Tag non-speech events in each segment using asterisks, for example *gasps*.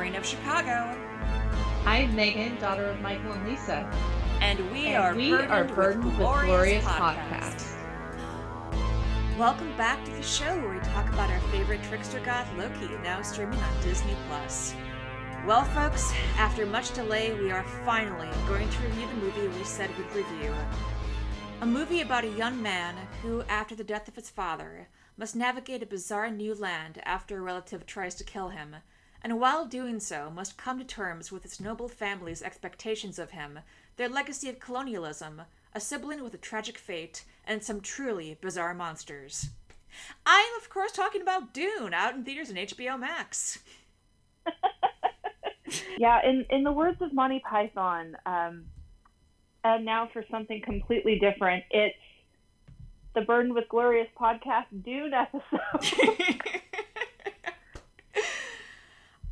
Maureen of Chicago. I'm Megan, daughter of Michael and Lisa. And we and are we burdened, are burdened with with glorious, glorious podcasts. Welcome back to the show where we talk about our favorite trickster god Loki, now streaming on Disney Plus. Well, folks, after much delay, we are finally going to review the movie we said we'd review. A movie about a young man who, after the death of his father, must navigate a bizarre new land after a relative tries to kill him, and while doing so, must come to terms with his noble family's expectations of him, their legacy of colonialism, a sibling with a tragic fate, and some truly bizarre monsters. I am, of course, talking about Dune, out in theaters and HBO Max. *laughs* yeah, in in the words of Monty Python, um, and now for something completely different, it's the Burden with Glorious podcast Dune episode. *laughs*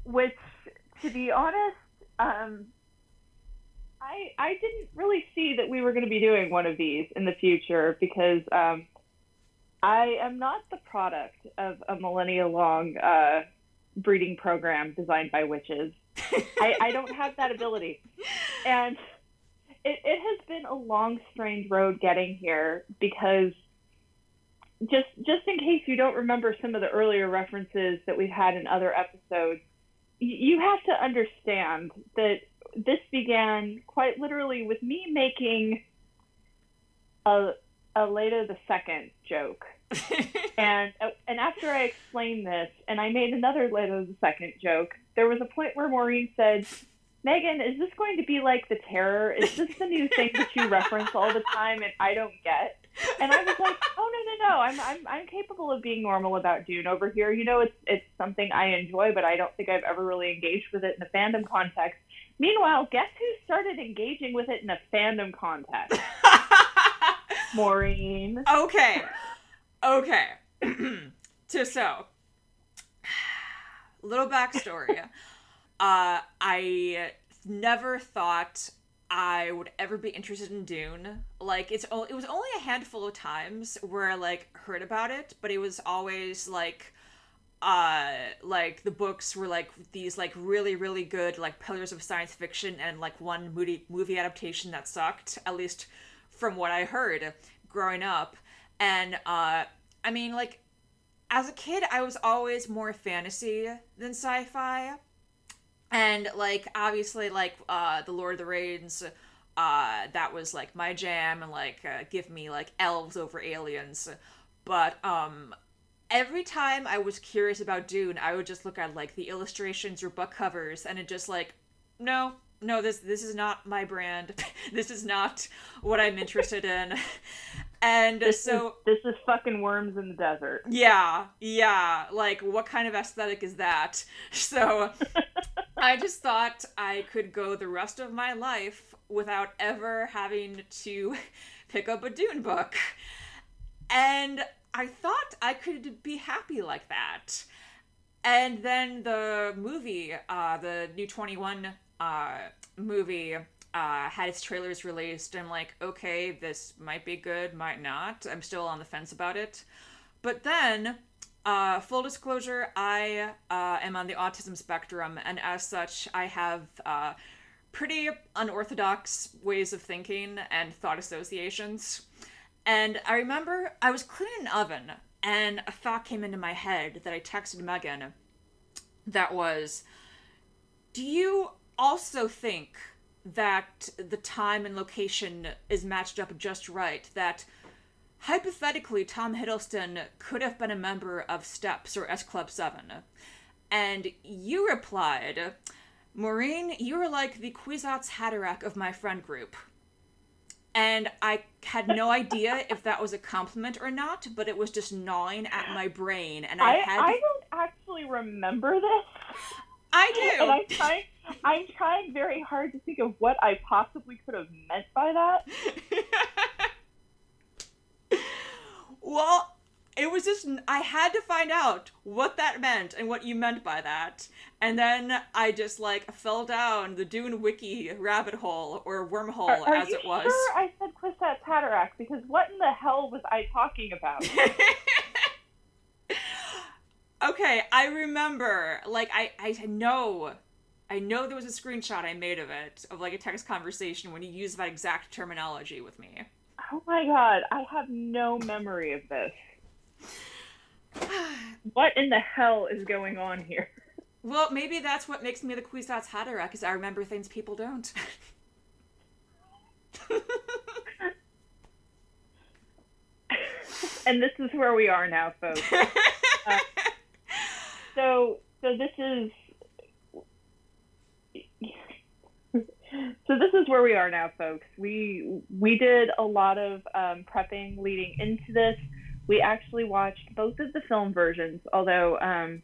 Which, to be honest, um, I I didn't really see that we were going to be doing one of these in the future because um, I am not the product of a millennia long uh, breeding program designed by witches. *laughs* I, I don't have that ability, and it, it has been a long, strange road getting here because just just in case you don't remember some of the earlier references that we've had in other episodes, you have to understand that this began quite literally with me making a a Leto the second joke. *laughs* and uh, and after I explained this and I made another Leto the second joke, there was a point where Maureen said, Megan, is this going to be like the terror? Is this the new thing that you reference all the time and I don't get? And I was like, oh no no no, I'm I'm I'm capable of being normal about Dune over here. You know, it's it's something I enjoy, but I don't think I've ever really engaged with it in a fandom context. Meanwhile, guess who started engaging with it in a fandom context? *laughs* Maureen. Okay. Okay. *clears throat* to so *sighs* little backstory. *laughs* uh, I never thought I would ever be interested in Dune. Like it's o- it was only a handful of times where I like heard about it, but it was always like uh like the books were like these like really really good like pillars of science fiction and like one movie movie adaptation that sucked at least from what I heard growing up. And uh I mean like as a kid I was always more fantasy than sci-fi and like obviously like uh the lord of the rings uh that was like my jam and like uh, give me like elves over aliens. But um every time i was curious about dune i would just look at like the illustrations or book covers and it just like no no this this is not my brand. *laughs* This is not what i'm interested in and This so is, this is fucking worms in the desert. yeah, yeah. Like, what kind of aesthetic is that? *laughs* So, *laughs* I just thought I could go the rest of my life without ever having to *laughs* pick up a Dune book. And I thought I could be happy like that. And then the movie, uh, the new 21 uh, movie, uh, had its trailers released. I'm like, okay, this might be good, might not. I'm still on the fence about it. But then, uh, full disclosure, I uh, am on the autism spectrum, and as such, I have uh, pretty unorthodox ways of thinking and thought associations. And I remember I was cleaning an oven, and a thought came into my head that I texted Megan that was, Do you also think that the time and location is matched up just right? That hypothetically, Tom Hiddleston could have been a member of Steps or S Club 7. And you replied, Maureen, you are like the Kwisatz Haderach of my friend group. And I had no idea if that was a compliment or not, but it was just gnawing at my brain, and I, I, had. I don't actually remember this. I do. And I'm trying I'm trying very hard to think of what I possibly could have meant by that. *laughs* well, it was just I had to find out what that meant and what you meant by that. And then I just like fell down the Dune wiki rabbit hole or wormhole Are, are as it was. sure I said Kwisatz Haderach? Because what in the hell was I talking about? *laughs* okay, I remember. Like I I know I know there was a screenshot I made of it, of like a text conversation when you used that exact terminology with me. Oh my god, I have no memory of this. *sighs* what in the hell is going on here? Well, maybe that's what makes me the Kwisatz Haderach, because I remember things people don't. *laughs* and this is where we are now, folks. *laughs* Uh, so, so this is. So this is where we are now, folks. We we did a lot of um, prepping leading into this. We actually watched both of the film versions, although um,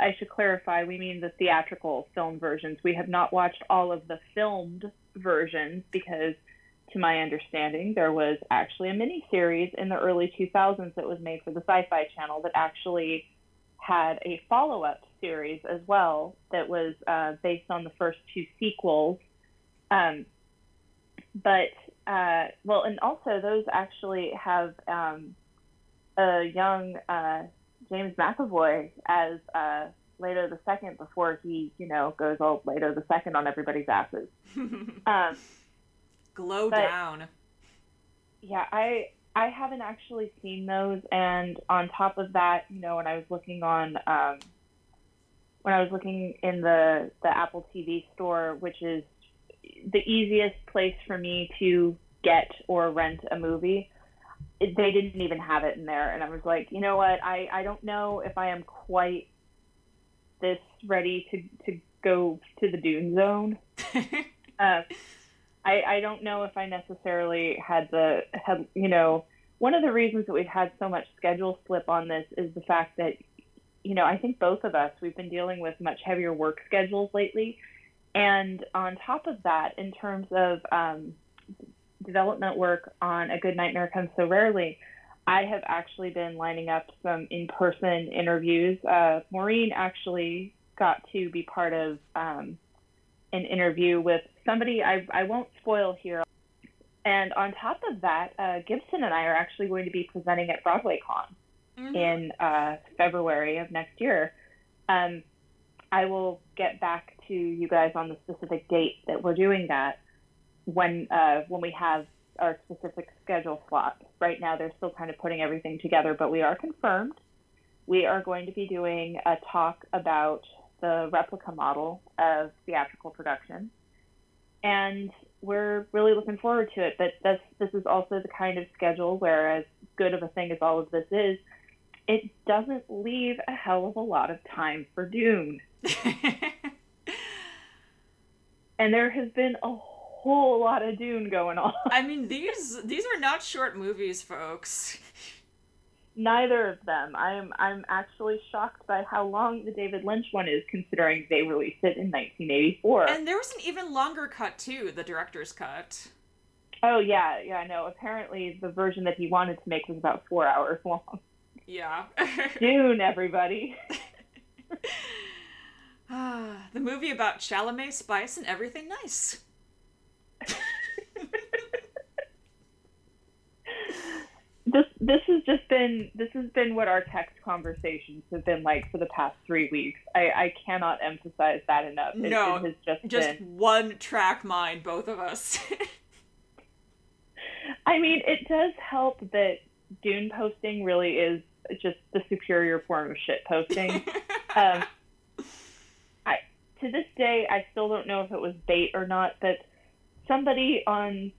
I should clarify, we mean the theatrical film versions. We have not watched all of the filmed versions because to my understanding, there was actually a mini series in the early 2000s that was made for the Sci Fi Channel that actually had a follow up series as well that was uh, based on the first two sequels. Um, but, uh, well, and also those actually have um, a young uh, James McAvoy as uh, Leto the Second before he, you know, goes all Leto the Second on everybody's asses. *laughs* um, Glow but, down. Yeah, I I haven't actually seen those, and on top of that, you know, when I was looking on um, when I was looking in the the Apple TV store, which is the easiest place for me to get or rent a movie, it, they didn't even have it in there, and I was like, you know what, I I don't know if I am quite this ready to to go to the Dune Zone. *laughs* uh, I, I don't know if I necessarily had the had you know one of the reasons that we've had so much schedule slip on this is the fact that you know I think both of us we've been dealing with much heavier work schedules lately, and on top of that, in terms of um, development work on A Good Nightmare Comes So Rarely, I have actually been lining up some in-person interviews. Uh, Maureen actually got to be part of um, an interview with somebody I, I won't spoil here. And on top of that, uh, Gibson and I are actually going to be presenting at BroadwayCon mm-hmm. in uh, February of next year. Um, I will get back to you guys on the specific date that we're doing that when uh, when we have our specific schedule slot. Right now, they're still kind of putting everything together, but we are confirmed. We are going to be doing a talk about the replica model of theatrical production. And we're really looking forward to it. But this this is also the kind of schedule where, as good of a thing as all of this is, it doesn't leave a hell of a lot of time for Dune. *laughs* and there has been a whole lot of Dune going on. I mean, these these are not short movies, folks. Neither of them. I'm I'm actually shocked by how long the David Lynch one is, considering they released it in 1984. And there was an even longer cut too, the director's cut. Oh yeah, yeah, no. Apparently, the version that he wanted to make was about four hours long. Yeah. *laughs* Dune, everybody. *laughs* ah, the movie about Chalamet, spice, and everything nice. *laughs* this this has just been this has been what our text conversations have been like for the past three weeks. I, I cannot emphasize that enough. It, no, it has just just been... one track mind, both of us. *laughs* I mean, it does help that Dune posting really is just the superior form of shit posting. *laughs* um, I to this day I still don't know if it was bait or not, but somebody on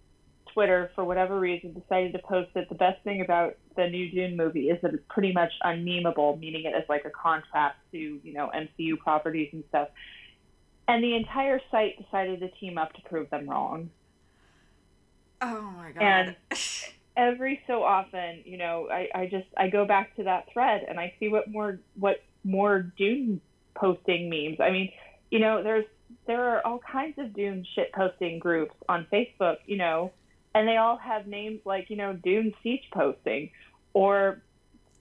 Twitter, for whatever reason, decided to post that the best thing about the new Dune movie is that it's pretty much unmemeable, meaning it is like a contrast to, you know, MCU properties and stuff. And the entire site decided to team up to prove them wrong. Oh my god. And *laughs* every so often, you know, I, I just I go back to that thread and I see what more what more Dune posting memes. I mean, you know, there's there are all kinds of Dune shit posting groups on Facebook, you know, and they all have names like you know Dune Siege posting, or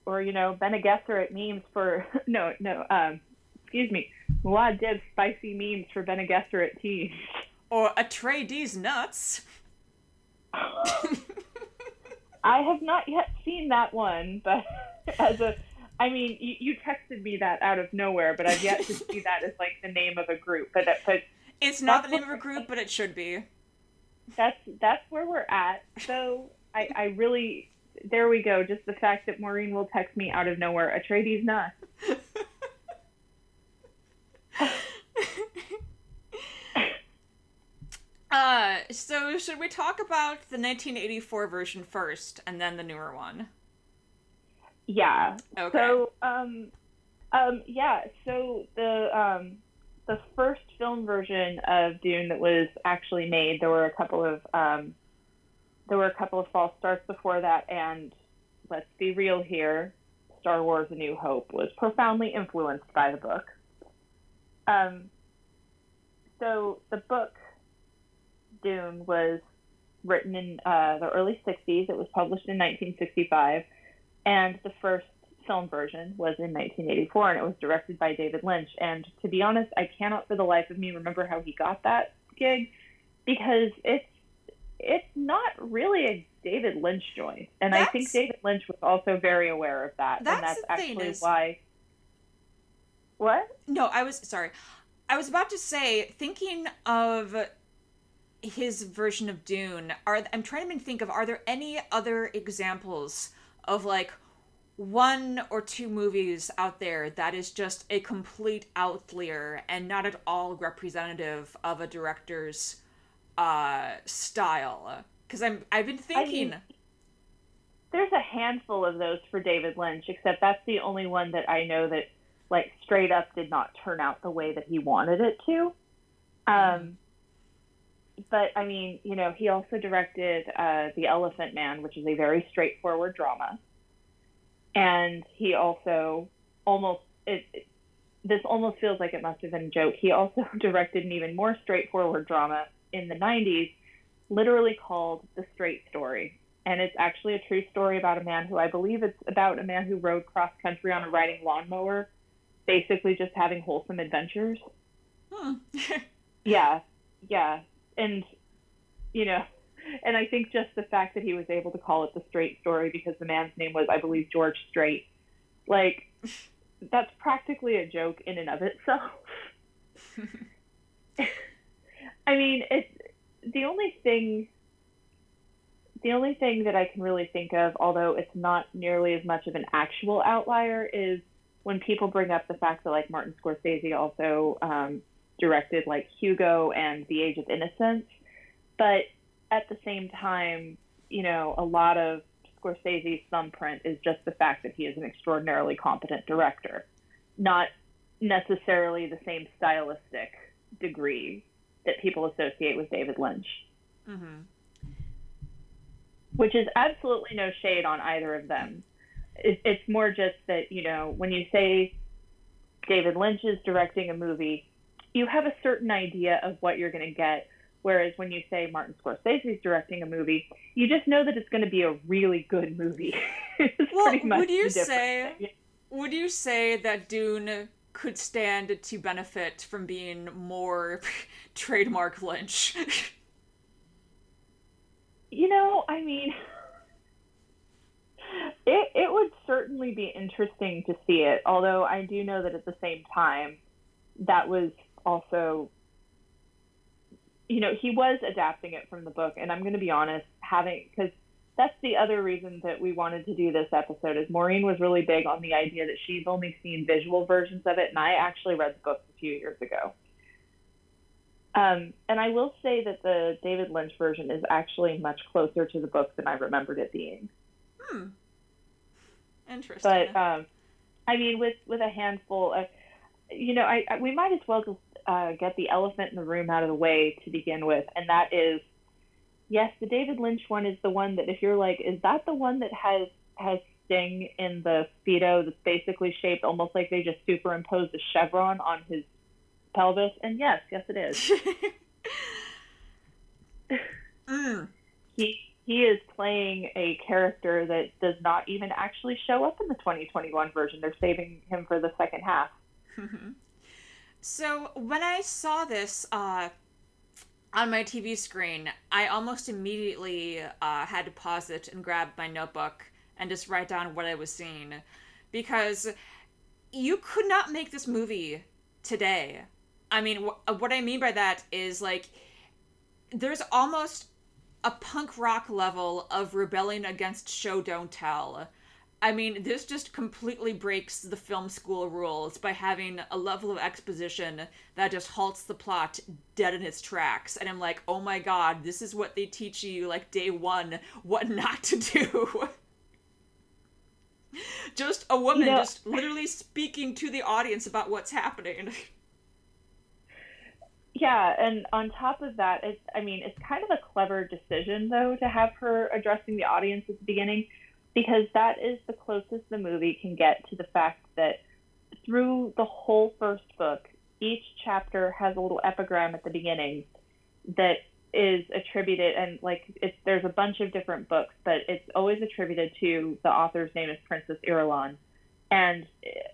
or you know Bene Gesserit memes for *laughs* no no um excuse me Muad'Dib spicy memes for Bene Gesserit teams. Or Atreides nuts. *laughs* I have not yet seen that one, but *laughs* as a I mean, you, you texted me that out of nowhere, but I've yet to see that as like the name of a group. But but it's not the name of a group, but it should be. That's that's where we're at. So I I really there we go. Just the fact that Maureen will text me out of nowhere. Atreides not. *laughs* uh, so should we talk about the 1984 version first, and then the newer one? Yeah. Okay. So, um, um, yeah. So the um, the first film version of Dune that was actually made, there were a couple of um, there were a couple of false starts before that, and let's be real here, Star Wars: A New Hope was profoundly influenced by the book. Um, so the book Dune was written in uh, the early 60s. It was published in 1965 and the first film version was in 1984 and it was directed by David Lynch. And to be honest, I cannot for the life of me remember how he got that gig because it's it's not really a David Lynch joint. And that's, I think David Lynch was also very aware of that. That's and that's actually is, why What? No, I was sorry. I was about to say thinking of his version of Dune, are I'm trying to think of are there any other examples of like one or two movies out there that is just a complete outlier and not at all representative of a director's uh, style. Because I'm I've been thinking. I mean, there's a handful of those for David Lynch, except that's the only one that I know that like straight up did not turn out the way that he wanted it to. Um, but I mean, you know, he also directed uh, The Elephant Man, which is a very straightforward drama, and he also almost it, it, this almost feels like it must have been a joke. He also *laughs* directed an even more straightforward drama in the 90s, literally called The Straight Story. And it's actually a true story about a man who I believe it's about a man who rode cross country on a riding lawnmower, basically just having wholesome adventures. Hmm. *laughs* yeah, yeah and you know, and I think just the fact that he was able to call it the Straight Story because the man's name was, I believe, George Straight, like that's practically a joke in and of itself. *laughs* I mean, it's the only thing. The only thing that I can really think of, although it's not nearly as much of an actual outlier, is when people bring up the fact that like Martin Scorsese also um, directed like Hugo and The Age of Innocence. But at the same time, you know, a lot of Scorsese's thumbprint is just the fact that he is an extraordinarily competent director, not necessarily the same stylistic degree that people associate with David Lynch. Mm-hmm. Which is absolutely no shade on either of them. it's more just that, you know, when you say David Lynch is directing a movie, you have a certain idea of what you're going to get. Whereas when you say Martin Scorsese is directing a movie, you just know that it's going to be a really good movie. *laughs* well, would you say thing. would you say that Dune could stand to benefit from being more *laughs* trademark Lynch? you know, I mean, it it would certainly be interesting to see it. Although I do know that at the same time, that was also you know he was adapting it from the book and i'm going to be honest having because that's the other reason that we wanted to do this episode is maureen was really big on the idea that she's only seen visual versions of it and i actually read the book a few years ago. Um, and i will say that the david lynch version is actually much closer to the book than i remembered it being. Hmm. Interesting. But um, i mean with with a handful of you know I, I we might as well just uh, get the elephant in the room out of the way to begin with, and that is, yes, the David Lynch one is the one that if you're like, is that the one that has has Sting in the speedo that's basically shaped almost like they just superimposed a chevron on his pelvis? And yes, yes, it is. *laughs* mm. He he is playing a character that does not even actually show up in the 2021 version. They're saving him for the second half. *laughs* So when I saw this uh, on my TV screen, I almost immediately uh, had to pause it and grab my notebook and just write down what I was seeing. because you could not make this movie today. I mean, wh- what I mean by that is like there's almost a punk rock level of rebelling against show don't tell. I mean, this just completely breaks the film school rules by having a level of exposition that just halts the plot dead in its tracks. And I'm like, oh my god, this is what they teach you, like, day one, what *laughs* not to do. just a woman you know, just literally speaking to the audience about what's happening. *laughs* Yeah, and on top of that, it's I mean, it's kind of a clever decision though to have her addressing the audience at the beginning because that is the closest the movie can get to the fact that through the whole first book, each chapter has a little epigram at the beginning that is attributed and like it's there's a bunch of different books, but it's always attributed to the author's name is Princess Irulan. And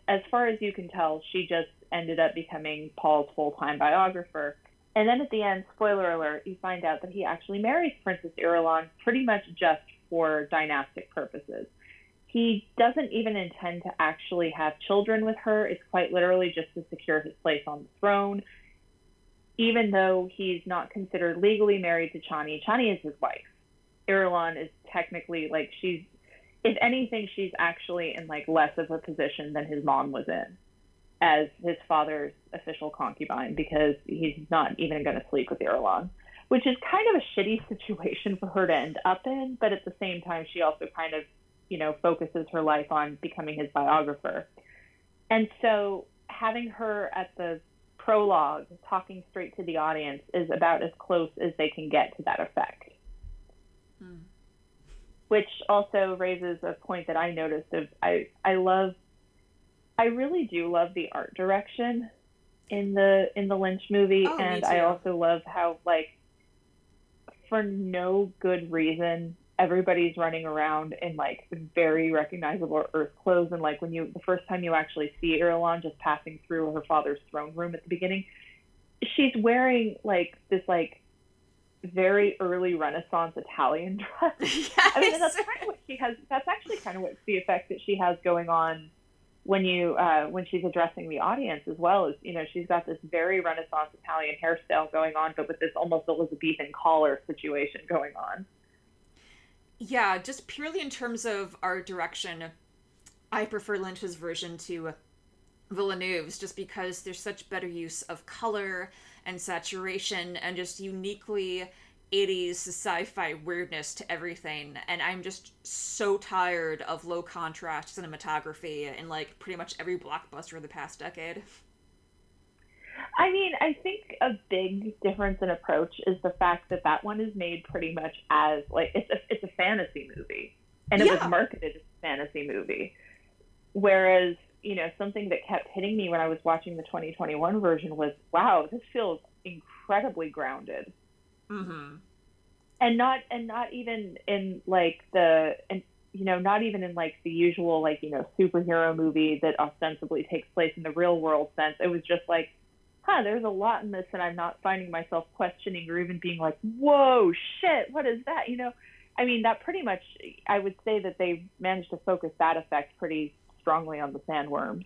as far as you can tell, she just ended up becoming Paul's full time biographer. And then at the end, spoiler alert, you find out that he actually marries Princess Irulan pretty much just for dynastic purposes. He doesn't even intend to actually have children with her. It's quite literally just to secure his place on the throne. Even though he's not considered legally married to Chani, Chani is his wife. Irulan is technically like she's, if anything, she's actually in like less of a position than his mom was in as his father's official concubine because he's not even going to sleep with Irulan, which is kind of a shitty *laughs* situation for her to end up in. But at the same time, she also kind of, you know, focuses her life on becoming his biographer. And so having her at the prologue talking straight to the audience is about as close as they can get to that effect. Hmm. Which also raises a point that I noticed of I, I love I really do love the art direction in the in the Lynch movie, oh, and I also love how like for no good reason everybody's running around in like very recognizable Earth clothes, and like when you the first time you actually see Irulan just passing through her father's throne room at the beginning, she's wearing like this like very early Renaissance Italian *laughs* dress. Yes. I mean, that's kind of what she has. That's actually kind of what's the effect that she has going on when you uh, when she's addressing the audience as well is you know she's got this very Renaissance Italian hairstyle going on, but with this almost Elizabethan collar situation going on. Yeah, just purely in terms of art direction, I prefer Lynch's version to Villeneuve's just because there's such better use of color and saturation and just uniquely 80s sci-fi weirdness to everything and i'm just so tired of low contrast cinematography in like pretty much every blockbuster of the past decade. I mean i think a big difference in approach is the fact that that one is made pretty much as like it's a, it's a fantasy movie. And it yeah. was marketed as a fantasy movie. Whereas you know something that kept hitting me when i was watching the 2021 version was wow this feels incredibly grounded Mm-hmm. And not and not even in like the and you know not even in like the usual like you know superhero movie that ostensibly takes place in the real world sense. It was just like, huh, there's a lot in this, and I'm not finding myself questioning or even being like, whoa, shit, what is that? You know, I mean that pretty much. I would say that they managed to focus that effect pretty strongly on the sandworm.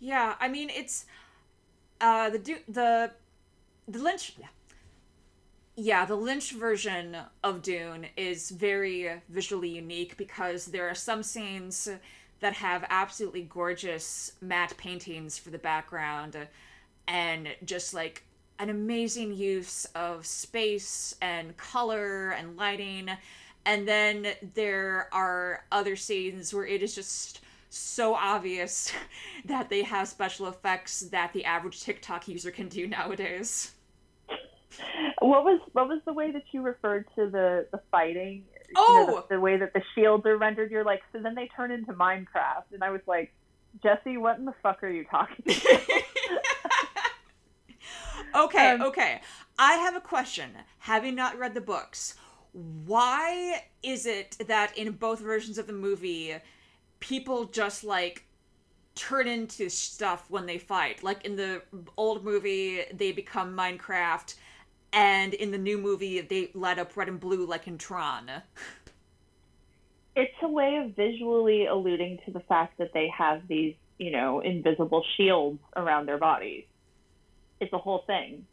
Yeah, I mean it's uh the the the Lynch yeah, the Lynch version of Dune is very visually unique because there are some scenes that have absolutely gorgeous matte paintings for the background and just like an amazing use of space and color and lighting. And then there are other scenes where it is just so obvious *laughs* that they have special effects that the average TikTok user can do nowadays what was what was the way that you referred to the the fighting? Oh, you know, the, the, way that the shields are rendered. You're like, so then they turn into Minecraft, and I was like, Jesse, what in the fuck are you talking? About? *laughs* Okay, um, okay. I have a question. Having not read the books, why is it that in both versions of the movie, people just like turn into stuff when they fight? Like in the old movie, they become Minecraft and in the new movie they light up red and blue like in Tron. it's a way of visually alluding to the fact that they have these, you know, invisible shields around their bodies. It's a whole thing.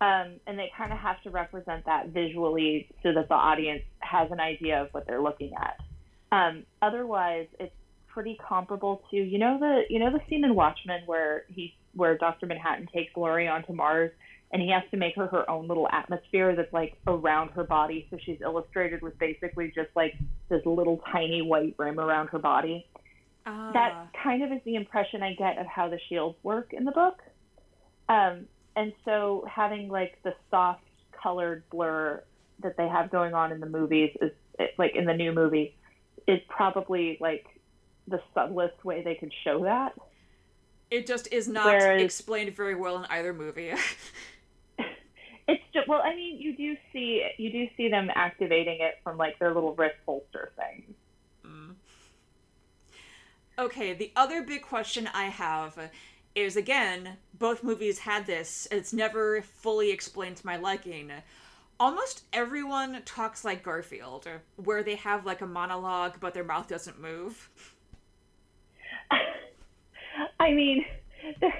Um, and they kind of have to represent that visually so that the audience has an idea of what they're looking at. Um, otherwise, it's pretty comparable to you know the you know the scene in Watchmen where he where Doctor Manhattan takes Laurie onto Mars and he has to make her her own little atmosphere that's like around her body. So she's illustrated with basically just like this little tiny white rim around her body. Ah. That kind of is the impression I get of how the shields work in the book. Um, and so having like the soft colored blur that they have going on in the movies is it, like in the new movie is probably like the subtlest way they could show that. It just is not Whereas- explained very well in either movie. *laughs* It's just well, I mean, you do see you do see them activating it from like their little wrist holster things. Mm. Okay, the other big question I have is again, both movies had this. It's never fully explained to my liking. Almost everyone talks like Garfield, where they have like a monologue but their mouth doesn't move. *laughs* I mean, there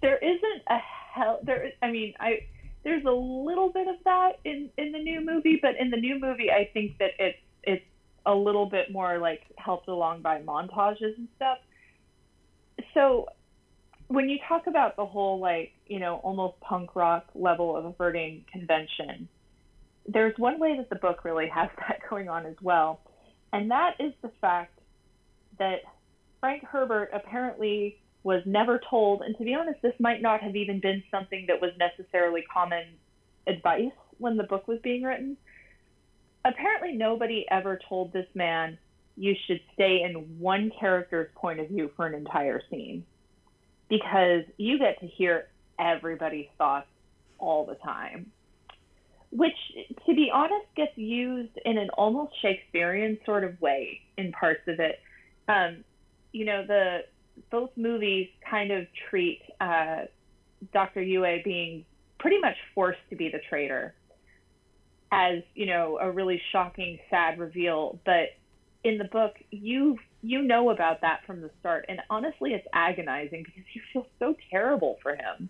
there isn't a hell there. I mean, I there's a little bit of that in in the new movie, but in the new movie, I think that it's it's a little bit more like helped along by montages and stuff. So when you talk about the whole like you know almost punk rock level of averting convention, there's one way that the book really has *laughs* that going on as well, and that is the fact that Frank Herbert apparently was never told, and to be honest, this might not have even been something that was necessarily common advice when the book was being written. Apparently, nobody ever told this man you should stay in one character's point of view for an entire scene because you get to hear everybody's thoughts all the time. Which, to be honest, gets used in an almost Shakespearean sort of way in parts of it. Um, you know, the both movies kind of treat uh, Dr. Yue being pretty much forced to be the traitor as, you know, a really shocking, sad reveal. But in the book, you you know about that from the start, and honestly, it's agonizing because you feel so terrible for him,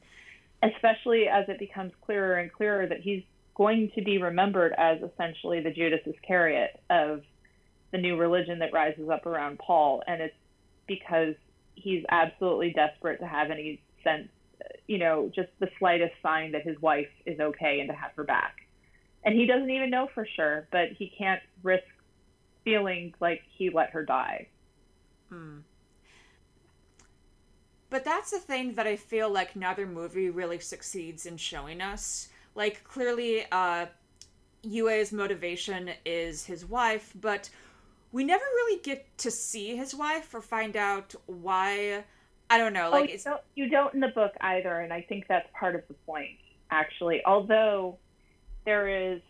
especially as it becomes clearer and clearer that he's going to be remembered as essentially the Judas Iscariot of the new religion that rises up around Paul, and it's because he's absolutely desperate to have any sense, you know, just the slightest sign that his wife is okay and to have her back. And he doesn't even know for sure, but he can't risk feeling like he let her die. But that's the thing that I feel like neither movie really succeeds in showing us. Like, clearly, uh, Yue's motivation is his wife, but we never really get to see his wife or find out why. I don't know. Like, oh, you don't, you don't in the book either, and I think that's part of the point, actually. Although there is,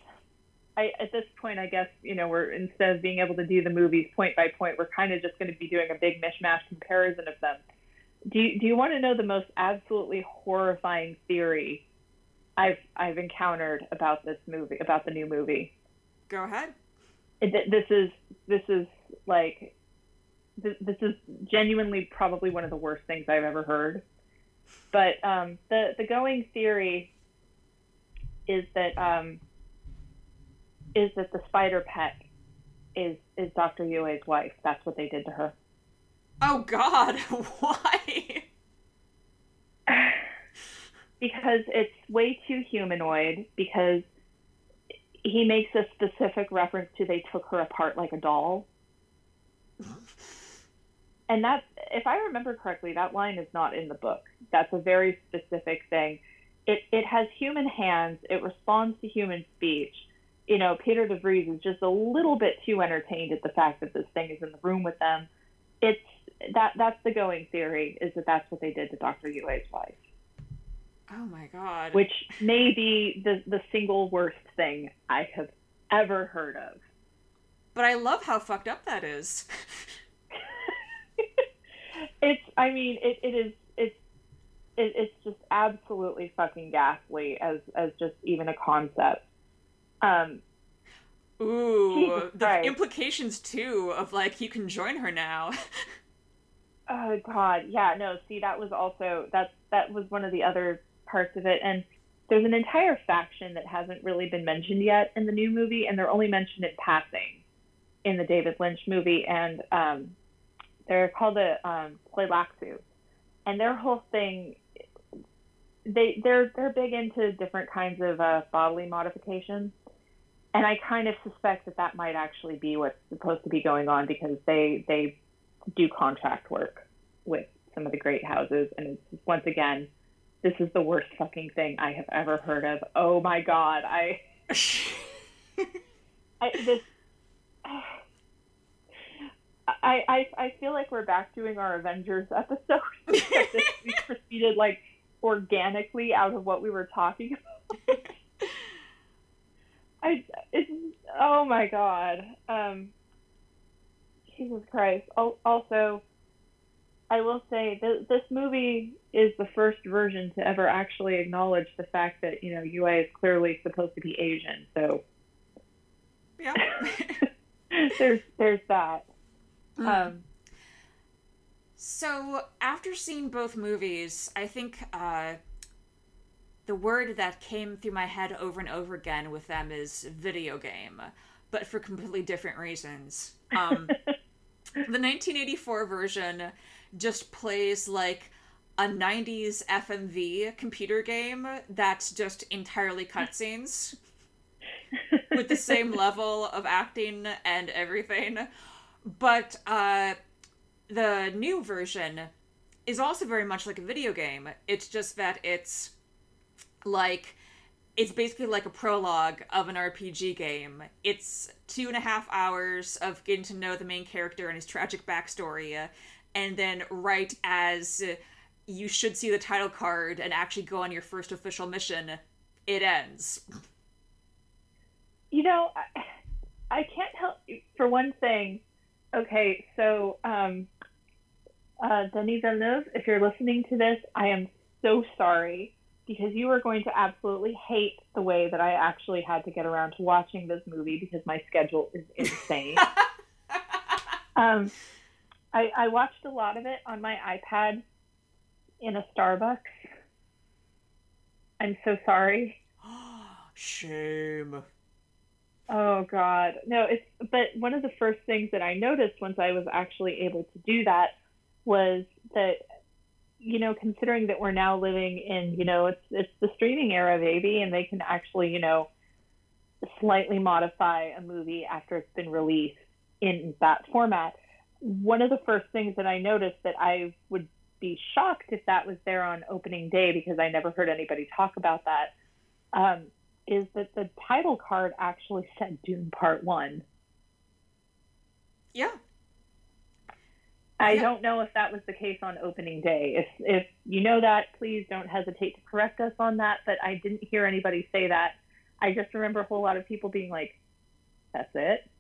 I, at this point, I guess you know we're instead of being able to do the movies point by point, we're kind of just going to be doing a big mishmash comparison of them. Do you, do you want to know the most absolutely horrifying theory I've I've encountered about this movie about the new movie? go ahead. It, this is this is like this, this is genuinely probably one of the worst things I've ever heard. But um, the the going theory is that um, is that the spider pet is is Dr. Yue's wife. That's what they did to her. Oh, God. *laughs* why? *sighs* because it's way too humanoid because he makes a specific reference to they took her apart like a doll. And that, if i remember correctly that line is not in the book. That's a very specific thing. It it has human hands. It responds to human speech. You know Piter de Vries is just a little bit too entertained at the fact that this thing is in the room with them. It's that that's the going theory is that that's what they did to dr yue's wife Oh, my God. which may be the, the single worst thing I have ever heard of. But I love how fucked up that is. *laughs* It's, I mean, it, it is, it's, it, it's just absolutely fucking ghastly as, as just even a concept. Um, Ooh, the implications too of like you can join her now. *laughs* Oh God, yeah, no. See, that was also that that was one of the other parts of it, and there's an entire faction that hasn't really been mentioned yet in the new movie, and they're only mentioned in passing in the David Lynch movie, and um, they're called the um, Tleilaxu, and their whole thing, they they're they're big into different kinds of uh, bodily modifications, and I kind of suspect that that might actually be what's supposed to be going on because they they do contract work with some of the great houses, and once again, this is the worst fucking thing I have ever heard of. Oh my god, I, I this. I, I, I feel like we're back doing our Avengers episode. *laughs* this *laughs* we proceeded like organically out of what we were talking about. *laughs* I it's oh my god. Um Jesus Christ. Al- Also, I will say that this movie is the first version to ever actually acknowledge the fact that, you know, Yue is clearly supposed to be Asian. So yeah. *laughs* there's there's that. Mm. Um So after seeing both movies, I think uh, the word that came through my head over and over again with them is video game, but for completely different reasons. Um, *laughs* the 1984 version just plays like a 90s FMV computer game that's just entirely cutscenes *laughs* with the same level of acting and everything. But uh, the new version is also very much like a video game. It's just that it's like it's basically like a prologue of an RPG game. It's two and a half hours of getting to know the main character and his tragic backstory, and then right as you should see the title card and actually go on your first official mission, it ends. you know, I, I can't help for one thing. Okay, so um, uh, Denis Villeneuve, if you're listening to this, I am so sorry because you are going to absolutely hate the way that I actually had to get around to watching this movie because my schedule is *laughs* insane. um, I, I watched a lot of it on my iPad in a Starbucks. I'm so sorry. *gasps* Shame. Oh God, no! It's but one of the first things that I noticed once I was actually able to do that was that, you know, considering that we're now living in, you know, it's it's the streaming era, baby, and they can actually, you know, slightly modify a movie after it's been released in that format. One of the first things that I noticed that I would be shocked if that was there on opening day because I never heard anybody talk about that. Um, is that the title card actually *laughs* said Dune Part One. Yeah. I Yeah. don't know if that was the case on opening day. If if you know that, please don't hesitate to correct us on that. But I didn't hear anybody say that. I just remember a whole lot of people being like, "That's it,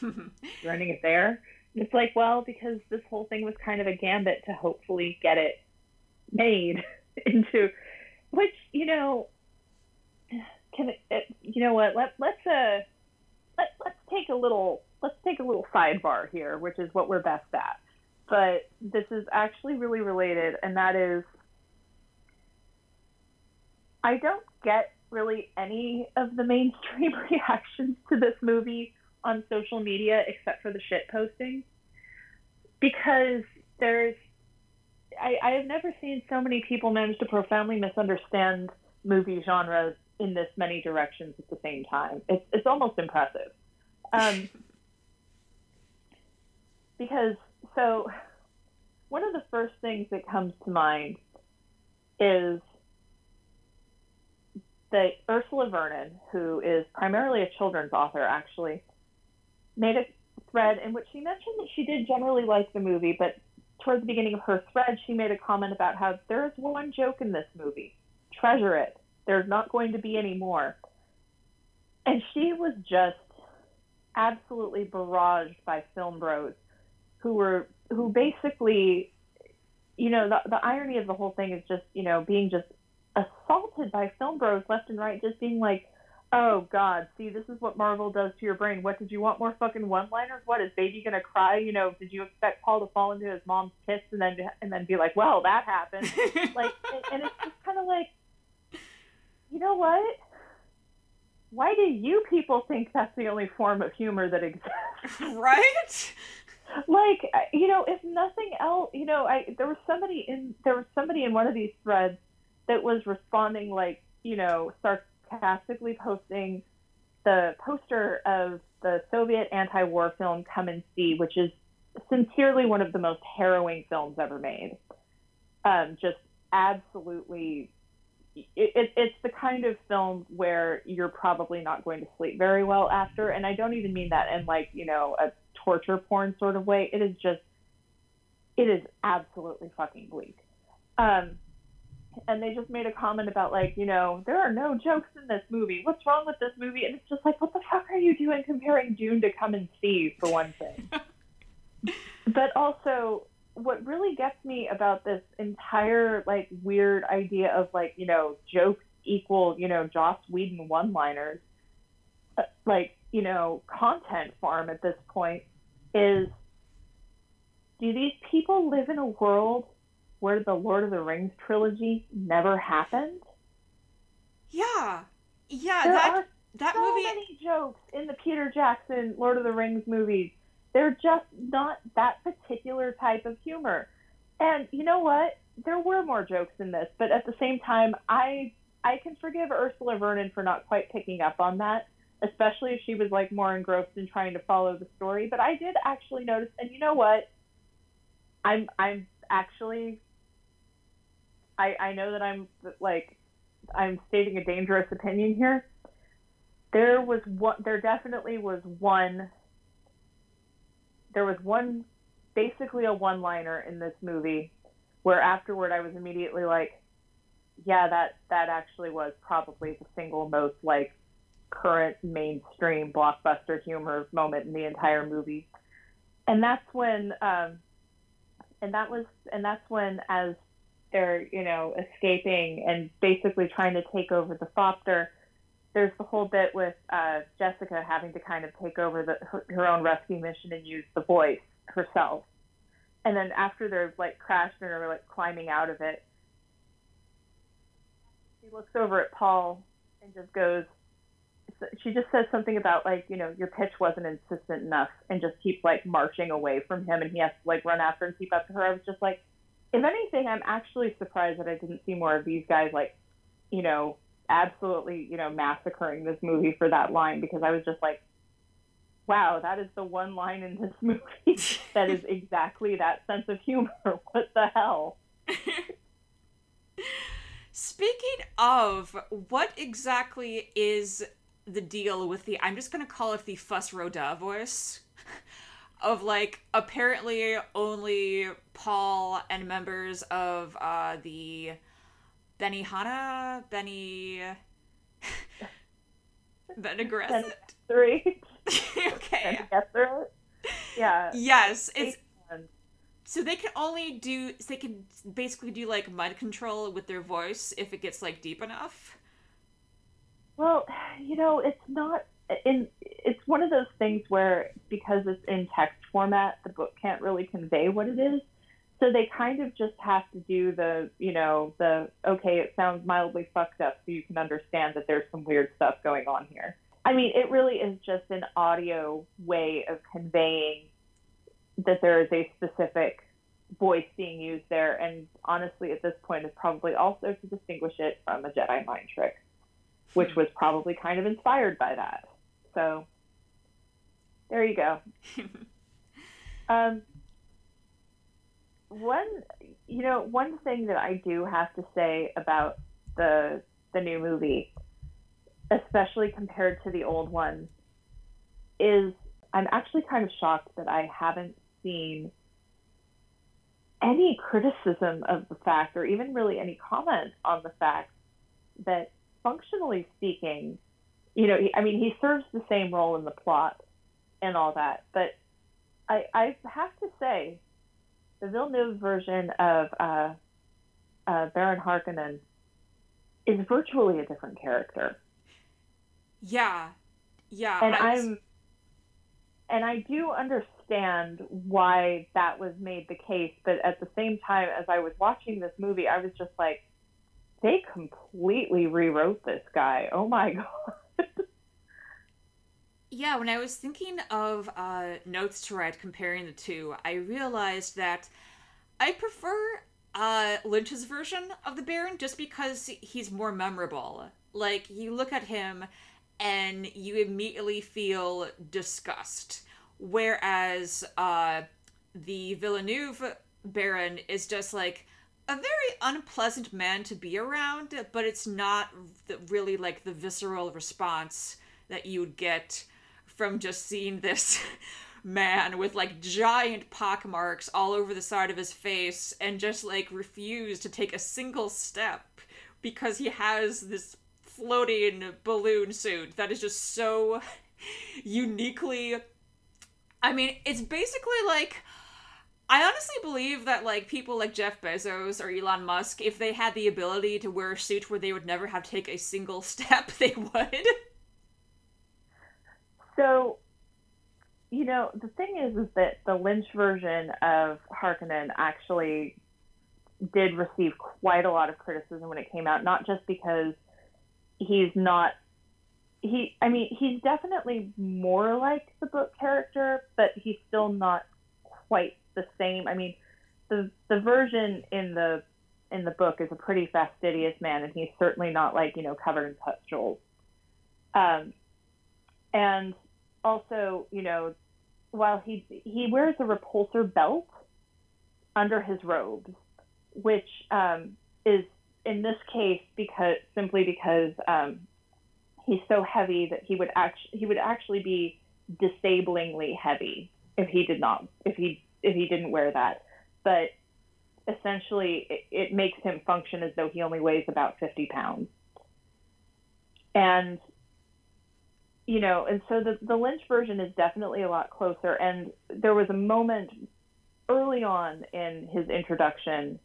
*laughs* running it there." It's like, well, because this whole thing was kind of a gambit to hopefully get it made *laughs* into, which you know, can it, it, you know what? Let let's uh let let's take a little let's take a little sidebar here, which is what we're best at. But this is actually really related, and that is I don't get really any of the mainstream *laughs* reactions to this movie on social media except for the shit posting because there's I, I have never seen so many people manage to profoundly misunderstand movie genres in this many directions at the same time. It's it's almost impressive. Um, *laughs* because so one of the first things that comes to mind is that Ursula Vernon, who is primarily a children's author, actually made a thread in which she mentioned that she did generally like the movie, but towards the beginning of her thread, she made a comment about how there is one joke in this movie. Treasure it. There's not going to be any more. And she was just absolutely barraged by film bros who were who basically you know the the irony of the whole thing is just you know being just assaulted by film bros left and right just being like Oh God! See, this is what Marvel does to your brain. What did you want? More fucking one-liners? What is baby gonna cry? You know, did you expect Paul to fall into his mom's kiss and then and then be like, "Well, that happened." *laughs* like, and, and it's just kind of like, you know what? Why do you people think that's the only form of humor that exists? *laughs* right? like you know if nothing else you know i there was somebody in there was somebody in one of these threads that was responding like you know sarcastically posting the poster of the soviet anti-war film come and see which is sincerely one of the most harrowing films ever made um, just absolutely it, it, it's the kind of film where you're probably not going to sleep very well after and i don't even mean that in like you know a torture porn sort of way. It is just, it is absolutely fucking bleak. Um, and they just made a comment about like, you know, there are no jokes in this movie. What's wrong with this movie? And it's just like, what the fuck are you doing comparing Dune to Come and See for one thing? *laughs* but also, what really gets me about this entire like weird idea of like, you know, jokes equal, you know, Joss Whedon one-liners, uh, like, you know, content farm at this point is do these people live in a world where the Lord of the Rings trilogy never happened? Yeah. Yeah, there that are that so movie many jokes in the Peter Jackson Lord of the Rings movies. They're just not that particular type of humor. And you know what? There were more jokes in this, but at the same time, I I can forgive Ursula Vernon for not quite picking up on that especially if she was like more engrossed in trying to follow the story. But I did actually notice, and you know what? I'm I'm actually I I know that I'm like I'm stating a dangerous opinion here. There was one. There definitely was one. There was one, basically a one-liner in this movie, where afterward I was immediately like, yeah, that that actually was probably the single most like current mainstream blockbuster humor moment in the entire movie. And that's when, um, and that was, and that's when, as they're, you know, escaping and basically trying to take over the Thopter, there's the whole bit with uh, Jessica having to kind of take over the, her, her own rescue mission and use the voice herself. And then after they're like crashed and are like climbing out of it, she looks over at Paul and just goes, she just says something about like you know your pitch wasn't insistent enough and just keeps like marching away from him and he has to like run after and keep up to her i was just like if anything i'm actually surprised that i didn't see more of these guys like you know absolutely you know massacring this movie for that line because i was just like wow that is the one line in this *laughs* movie that is exactly that sense of humor *laughs* what the hell Speaking of, what exactly is the deal with the I'm just gonna call it the Fus Ro Dah voice. *laughs* of like apparently only Paul and members of uh the Benny Hanna, Benny *laughs* Bene Gesserit. Three. *laughs* *laughs* okay. Yeah. Yes, it's so they can only do so they can basically do like mind control with their voice if it gets like deep enough. Well, you know, it's not in it's one of those things where because it's in text format, the book can't really convey what it is. So they kind of just have to do the, you know, the okay, it sounds mildly fucked up so you can understand that there's some weird stuff going on here. I mean, it really is just an audio way of conveying that there is a specific voice being used there and honestly at this point is probably also to distinguish it from a Jedi mind trick which hmm. was probably kind of inspired by that. So there you go. *laughs* um, one, you know, one thing that I do have to say about the the new movie, especially compared to the old one, is I'm actually kind of shocked that I haven't seen any criticism of the fact, or even really any comment on the fact that functionally speaking, you know, he, I mean, he serves the same role in the plot and all that, but I, I have to say, the Villeneuve version of uh, uh, Baron Harkonnen is virtually a different character. Yeah. Yeah. And I was- I'm and I do understand why that was made the case, but at the same time as I was watching this movie, I was just like they completely rewrote this guy. Oh my *laughs* god. Yeah, when I was thinking of uh, notes to write comparing the two, I realized that I prefer uh, Lynch's version of the Baron just because he's more memorable. Like, you look at him and you immediately feel disgust. Whereas uh, the Villeneuve Baron is just like a very unpleasant man to be around, but it's not really like the visceral response that you would get from just seeing this *laughs* man with like giant pockmarks all over the side of his face and just like refuse to take a single step because he has this floating balloon suit that is just so *laughs* uniquely I mean, it's basically like I honestly believe that like people like Jeff Bezos or Elon Musk, if they had the ability to wear a suit where they would never have to take a single *laughs* step, they would. So, you know, the thing is, is that the Lynch version of Harkonnen actually did receive quite a lot of criticism when it came out, not just because he's not he I mean, he's definitely more like the book character, but he's still not quite the same. I mean, the the version in the in the book is a pretty fastidious man and he's certainly not like, you know, covered in pustules. Um and also, you know, while he he wears a repulsor belt under his robes, which um, is in this case because simply because um, he's so heavy that he would actually he would actually be disablingly heavy if he did not if he if he didn't wear that. But essentially, it, it makes him function as though he only weighs about 50 pounds. And you know, and so the the Lynch version is definitely a lot closer. And there was a moment early on in his introduction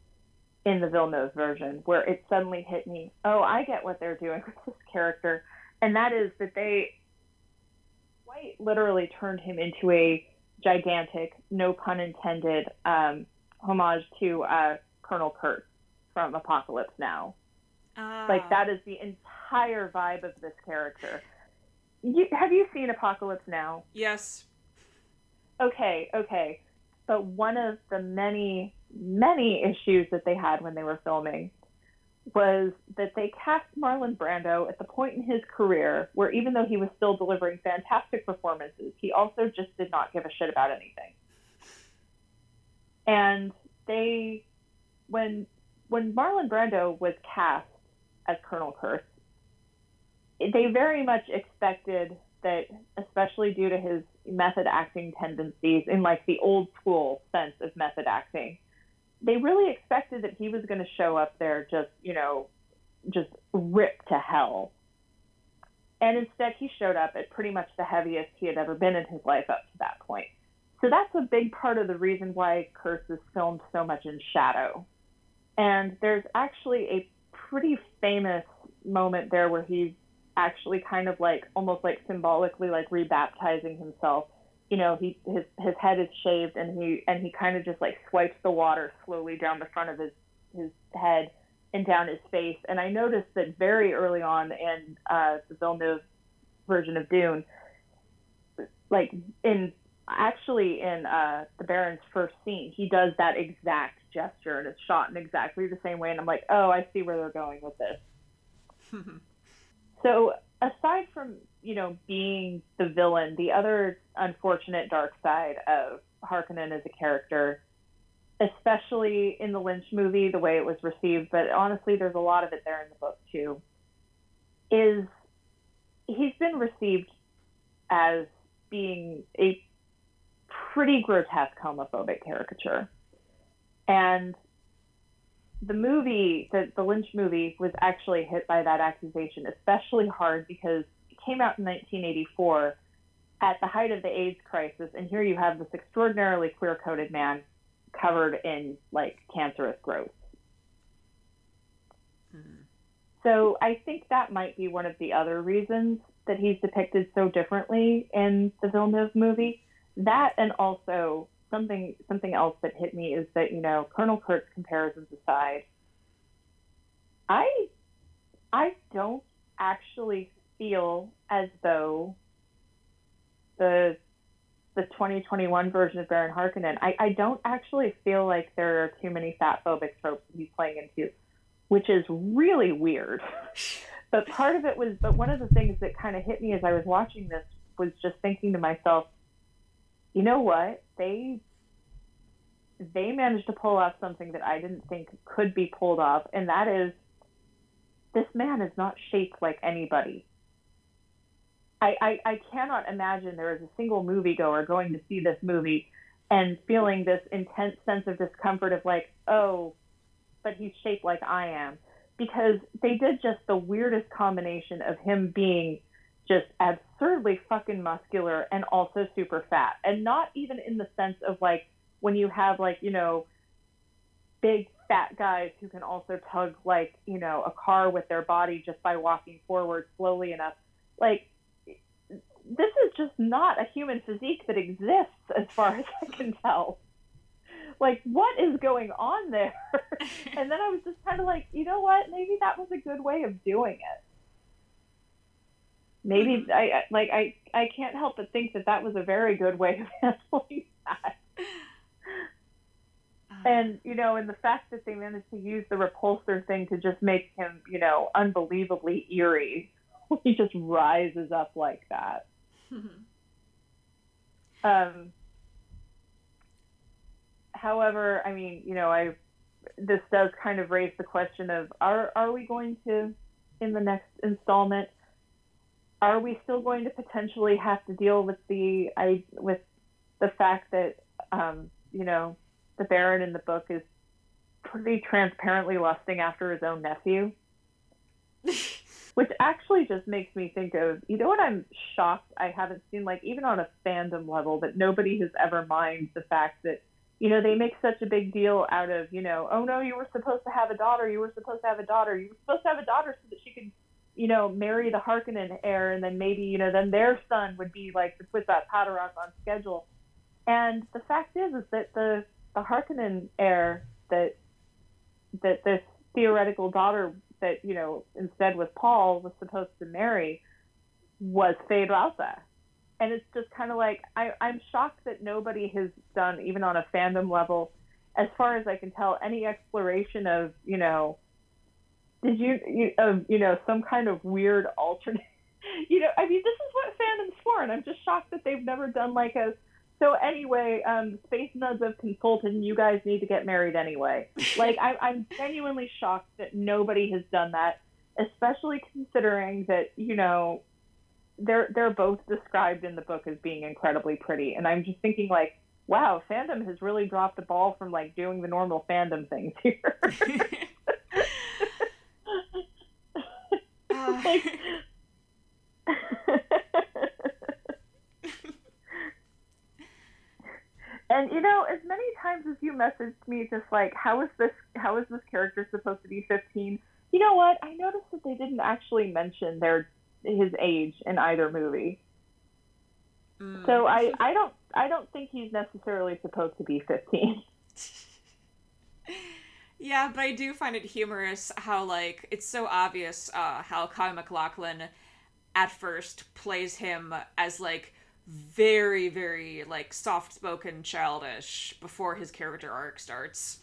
in the Villeneuve version where it suddenly hit me, oh, I get what they're doing with this character, and that is that they quite literally turned him into a gigantic, no pun intended, um, homage to uh, Colonel Kurtz from Apocalypse Now. Like that is the entire vibe of this character. You, have you seen Apocalypse Now? Yes. Okay, okay. But one of the many, many issues that they had when they were filming was that they cast Marlon Brando at the point in his career where even though he was still delivering fantastic performances, he also just did not give a shit about anything. And they when when Marlon Brando was cast as Colonel Kurtz, they very much expected that, especially due to his method acting tendencies in like the old school sense of method acting, they really expected that he was going to show up there just, you know, just ripped to hell. And instead, he showed up at pretty much the heaviest he had ever been in his life up to that point. So that's a big part of the reason why Kurtz is filmed so much in shadow. And there's actually a pretty famous moment there where he's actually kind of like almost like symbolically like rebaptizing himself. You know, he his his head is shaved and he and he kind of just like swipes the water slowly down the front of his his head and down his face. And I noticed that very early on in uh, the Villeneuve version of Dune, like in actually in uh, the Baron's first scene, he does that exact gesture and it's shot in exactly the same way. And I'm like, oh, I see where they're going with this. *laughs* So aside from you know being the villain, the other unfortunate dark side of Harkonnen as a character, especially in the Lynch movie, the way it was received, but honestly, there's a lot of it there in the book too, is he's been received as being a pretty grotesque homophobic caricature. And the movie, the, the Lynch movie, was actually hit by that accusation especially hard because it came out in 1984 at the height of the AIDS crisis, and here you have this extraordinarily queer coded man covered in like cancerous growth. So I think that might be one of the other reasons that he's depicted so differently in the Villeneuve movie. That and also something something else that hit me is that you know Colonel Kurtz comparisons aside, I I don't actually feel as though the the 2021 version of Baron Harkonnen, I, I don't actually feel like there are too many fat phobic tropes he's playing into, which is really weird. *laughs* but part of it was, but one of the things that kind of hit me as I was watching this was just thinking to myself, you know what? They they managed to pull off something that I didn't think could be pulled off, and that is this man is not shaped like anybody. I, I, I cannot imagine there is a single moviegoer going to see this movie and feeling this intense sense of discomfort of like, oh, but he's shaped like I am. Because they did just the weirdest combination of him being just absurdly fucking muscular and also super fat. And not even in the sense of like when you have like, you know, big fat guys who can also tug like, you know, a car with their body just by walking forward slowly enough. Like this is just not a human physique that exists as far as I can tell. Like, what is going on there? *laughs* and then I was just kind of like, you know what? Maybe that was a good way of doing it. Maybe. I like I I can't help but think that that was a very good way of *laughs* handling that. Uh-huh. and you know, and the fact that they managed to use the repulsor thing to just make him, you know, unbelievably eerie. *laughs* he just rises up like that. *laughs* um, however, I mean, you know, I this does kind of raise the question of are are we going to in the next installment are we still going to potentially have to deal with the I with the fact that um, you know the Baron in the book is pretty transparently lusting after his own nephew? *laughs* Which actually just makes me think of you know what I'm shocked I haven't seen like even on a fandom level that nobody has ever mined the fact that you know they make such a big deal out of you know oh no you were supposed to have a daughter you were supposed to have a daughter you were supposed to have a daughter so that she could you know marry the Harkonnen heir and then maybe you know then their son would be like the that Haderach on schedule and the fact is is that the the Harkonnen heir that that this theoretical daughter that you know instead with Paul was supposed to marry was Feyd-Rautha. And it's just kind of like I, I'm shocked that nobody has done, even on a fandom level, as far as I can tell, any exploration of you know, did you you of you know some kind of weird alternate, *laughs* you know, I mean this is what fandom's for, and I'm just shocked that they've never done like a so anyway, um, Space Nuds have consulted, and you guys need to get married anyway. *laughs* Like I, I'm genuinely shocked that nobody has done that, especially considering that you know they're they're both described in the book as being incredibly pretty, and I'm just thinking like, wow, fandom has really dropped the ball from like doing the normal fandom things here. *laughs* uh. like, *laughs* And you know, as many times as you messaged me, just like, how is this? How is this character supposed to be 15? You know what? I noticed that they didn't actually mention their his age in either movie. Mm. So I, I don't I don't think he's necessarily supposed to be 15. *laughs* yeah, but I do find it humorous how like it's so obvious uh, how Kyle MacLachlan at first plays him as like very very like soft spoken childish before his character arc starts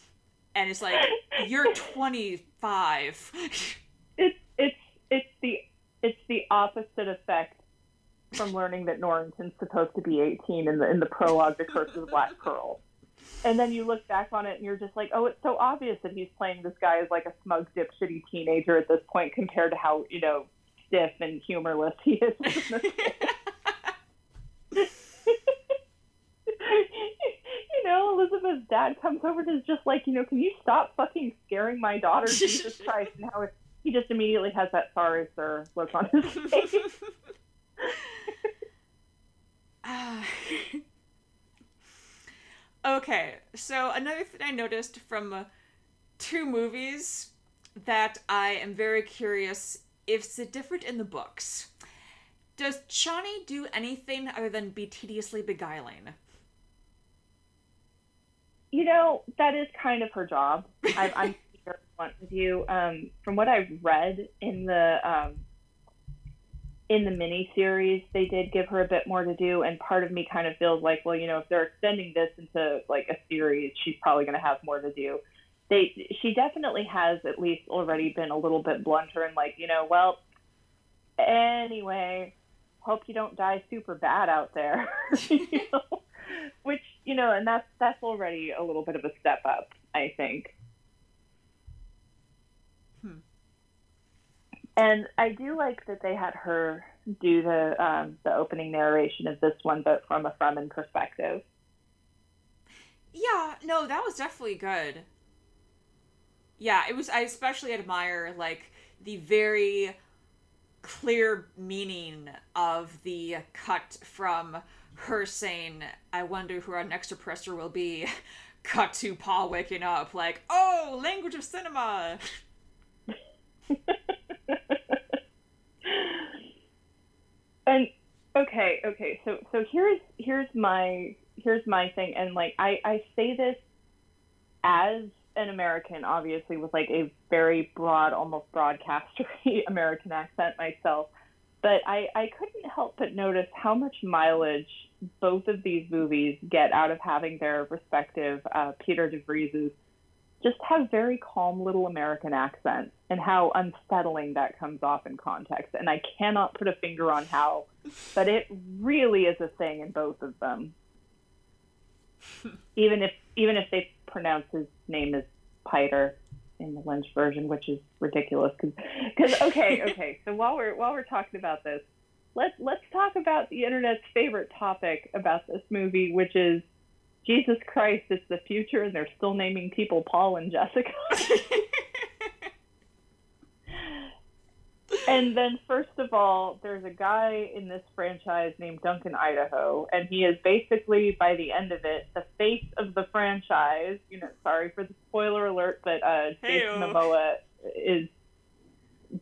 and it's like you're *laughs* 25 it's it's it's the it's the opposite effect from learning that Norrington's supposed to be 18 in the in the prologue to Curse of the Black Pearl. And then you look back on it and you're just like, oh, it's so obvious that he's playing this guy as like a smug, dipshitty teenager at this point compared to how, you know, stiff and humorless he is. *laughs* you know, Elizabeth's dad comes over and is just like, you know, can you stop fucking scaring my daughter, Jesus *laughs* Christ? And how he just immediately has that sorry, sir look on his *laughs* face. *sighs* okay, so another thing I noticed from uh, two movies that I am very curious if it's different in the books. Does Chani do anything other than be tediously beguiling? You know, that is kind of her job. I, I'm *laughs* here with you. Um, from what I've read in the um, in the mini series, they did give her a bit more to do, and part of me kind of feels like, well, you know, if they're extending this into like a series, she's probably going to have more to do. They, she definitely has at least already been a little bit blunter and like, you know, well, anyway, hope you don't die super bad out there, *laughs* you *laughs* know? which you know, and that's that's already a little bit of a step up, I think. And I do like that they had her do the um, the opening narration of this one, but from a Fremen perspective. Yeah, no, that was definitely good. Yeah, it was. I especially admire like the very clear meaning of the cut from her saying, "I wonder who our next oppressor will be." *laughs* Cut to Paul waking up, like, "Oh, language of cinema." *laughs* and okay, okay, so so here's here's my here's my thing, and like I I say this as an American, obviously with like a very broad, almost broadcastery *laughs* American accent myself, but I I couldn't help but notice how much mileage both of these movies get out of having their respective uh, Piter de Vries's just have very calm little American accents and how unsettling that comes off in context. And I cannot put a finger on how, but it really is a thing in both of them. *laughs* even if even if they pronounce his name as Piter in the Lynch version, which is ridiculous. Because okay, *laughs* okay. So while we're while we're talking about this, let's let's talk about the internet's favorite topic about this movie, which is Jesus Christ, it's the future, and they're still naming people Paul and Jessica. *laughs* and then, first of all, there's a guy in this franchise named Duncan Idaho, and he is basically, by the end of it, the face of the franchise. You know, sorry for the spoiler alert, but uh, Jason Momoa is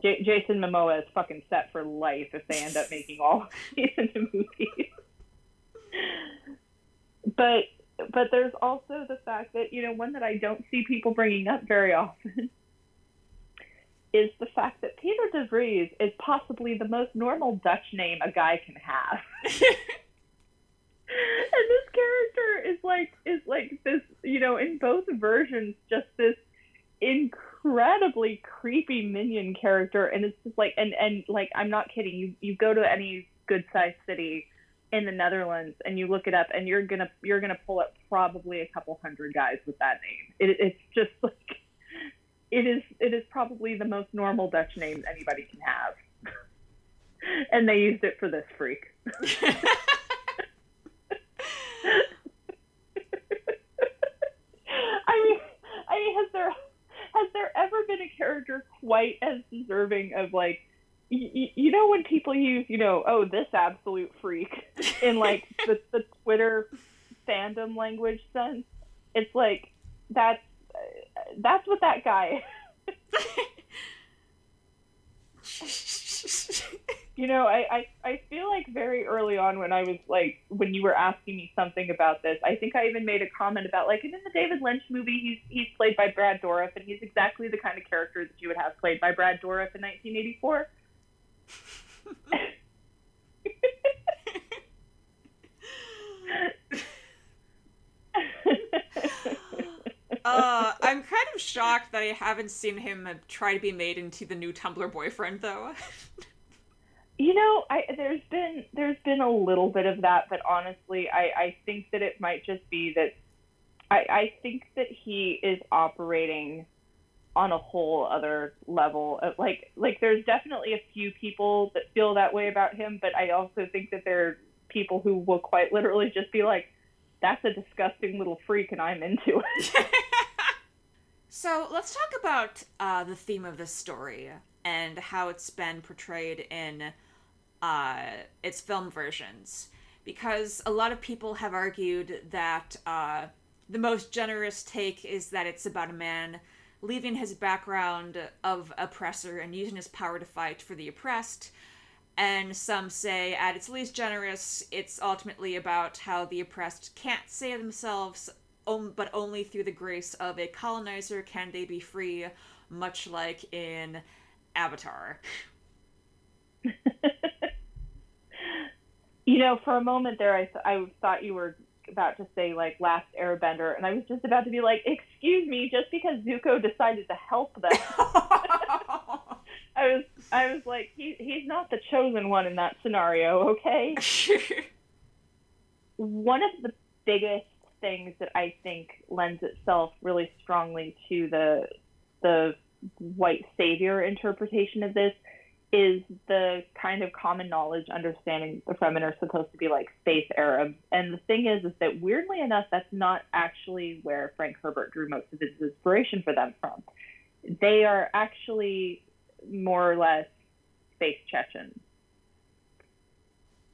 J- Jason Momoa is fucking set for life if they end up making all these into movies. *laughs* but but there's also the fact that you know one that I don't see people bringing up very often *laughs* is the fact that Peter DeVries is possibly the most normal Dutch name a guy can have. *laughs* and this character is like is like this, you know, in both versions, just this incredibly creepy minion character, and it's just like, and and like, I'm not kidding. You you go to any good sized city in the Netherlands and you look it up and you're gonna you're gonna pull up probably a couple hundred guys with that name. It, it's just *laughs* like it is it is probably the most normal Dutch name anybody can have. *laughs* and they used it for this freak. *laughs* I mean I mean has there has there ever been a character quite as deserving of like you, you know when people use you know oh this absolute freak in like *laughs* the, the twitter fandom language sense it's like that's uh, that's what that guy *laughs* you know I, I i feel like very early on when i was like when you were asking me something about this i think i even made a comment about like and in the david lynch movie he's he's played by brad dourif and he's exactly the kind of character that you would have played by brad dourif in 1984 uh, I'm kind of shocked that I haven't seen him try to be made into the new Tumblr boyfriend, though. you know, I there's been there's been a little bit of that, but honestly, I I think that it might just be that I I think that he is operating on a whole other level. Of, like like there's definitely a few people that feel that way about him but i also think that there are people who will quite literally just be like that's a disgusting little freak and i'm into it. *laughs* So let's talk about uh, the theme of this story and how it's been portrayed in uh, its film versions. Because a lot of people have argued that uh, the most generous take is that it's about a man leaving his background of oppressor and using his power to fight for the oppressed. And some say, at its least generous, it's ultimately about how the oppressed can't save themselves, but only through the grace of a colonizer can they be free, much like in Avatar. *laughs* you know, for a moment there, I, th- I thought you were about to say like Last Airbender, and I was just about to be like, "Excuse me," just because Zuko decided to help them. *laughs* *laughs* I was, I was like, he, he's not the chosen one in that scenario, okay? *laughs* one of the biggest things that I think lends itself really strongly to the the white savior interpretation of this is the kind of common knowledge understanding the Fremen are supposed to be like space Arabs. And the thing is, is that weirdly enough, that's not actually where Frank Herbert drew most of his inspiration for them from. They are actually more or less space Chechens.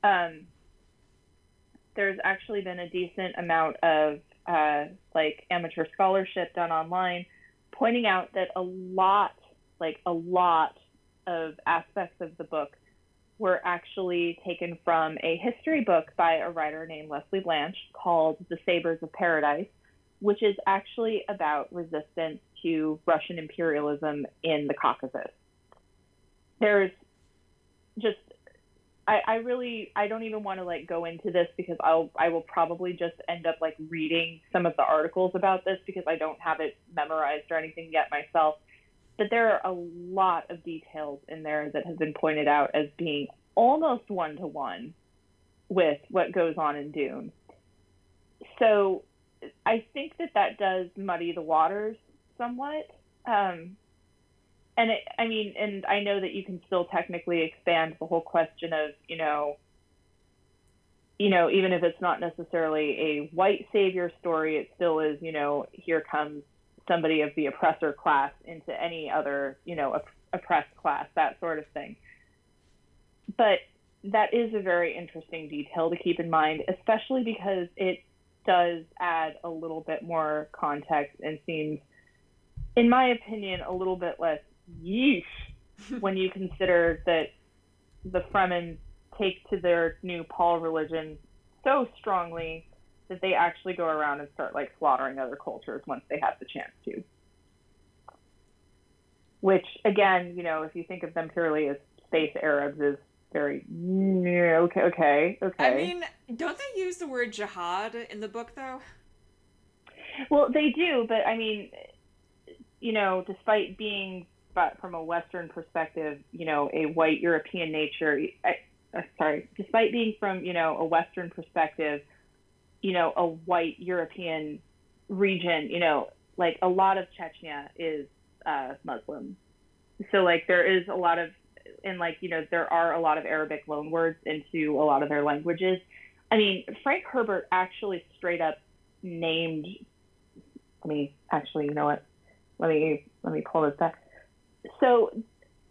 Um, there's actually been a decent amount of uh, like amateur scholarship done online pointing out that a lot, like a lot of aspects of the book were actually taken from a history book by a writer named Lesley Blanch called The Sabers of Paradise, which is actually about resistance to Russian imperialism in the Caucasus. There's just I, I really I don't even want to like go into this because I'll I will probably just end up like reading some of the articles about this because I don't have it memorized or anything yet myself but there are a lot of details in there that have been pointed out as being almost one to one with what goes on in Dune. So I think that that does muddy the waters somewhat. Um, and it, I mean, and I know that you can still technically expand the whole question of, you know, you know, even if it's not necessarily a white savior story, it still is, you know, here comes somebody of the oppressor class into any other, you know, op- oppressed class, that sort of thing. But that is a very interesting detail to keep in mind, especially because it does add a little bit more context and seems, in my opinion, a little bit less yeesh *laughs* when you consider that the Fremen take to their new Paul religion so strongly that they actually go around and start like slaughtering other cultures once they have the chance to. Which again, you know, if you think of them purely as space Arabs, is very okay, okay, okay. I mean, don't they use the word jihad in the book though? Well, they do, but I mean, you know, despite being, but from a Western perspective, you know, a white European nature. I, uh, sorry, despite being from you know a Western perspective, you know, a white European region, you know, like a lot of Chechnya is uh, Muslim. So like there is a lot of, and like you know there are a lot of Arabic loanwords into a lot of their languages. I mean, Frank Herbert actually straight up named. Let me actually, you know what? Let me let me pull this back. So,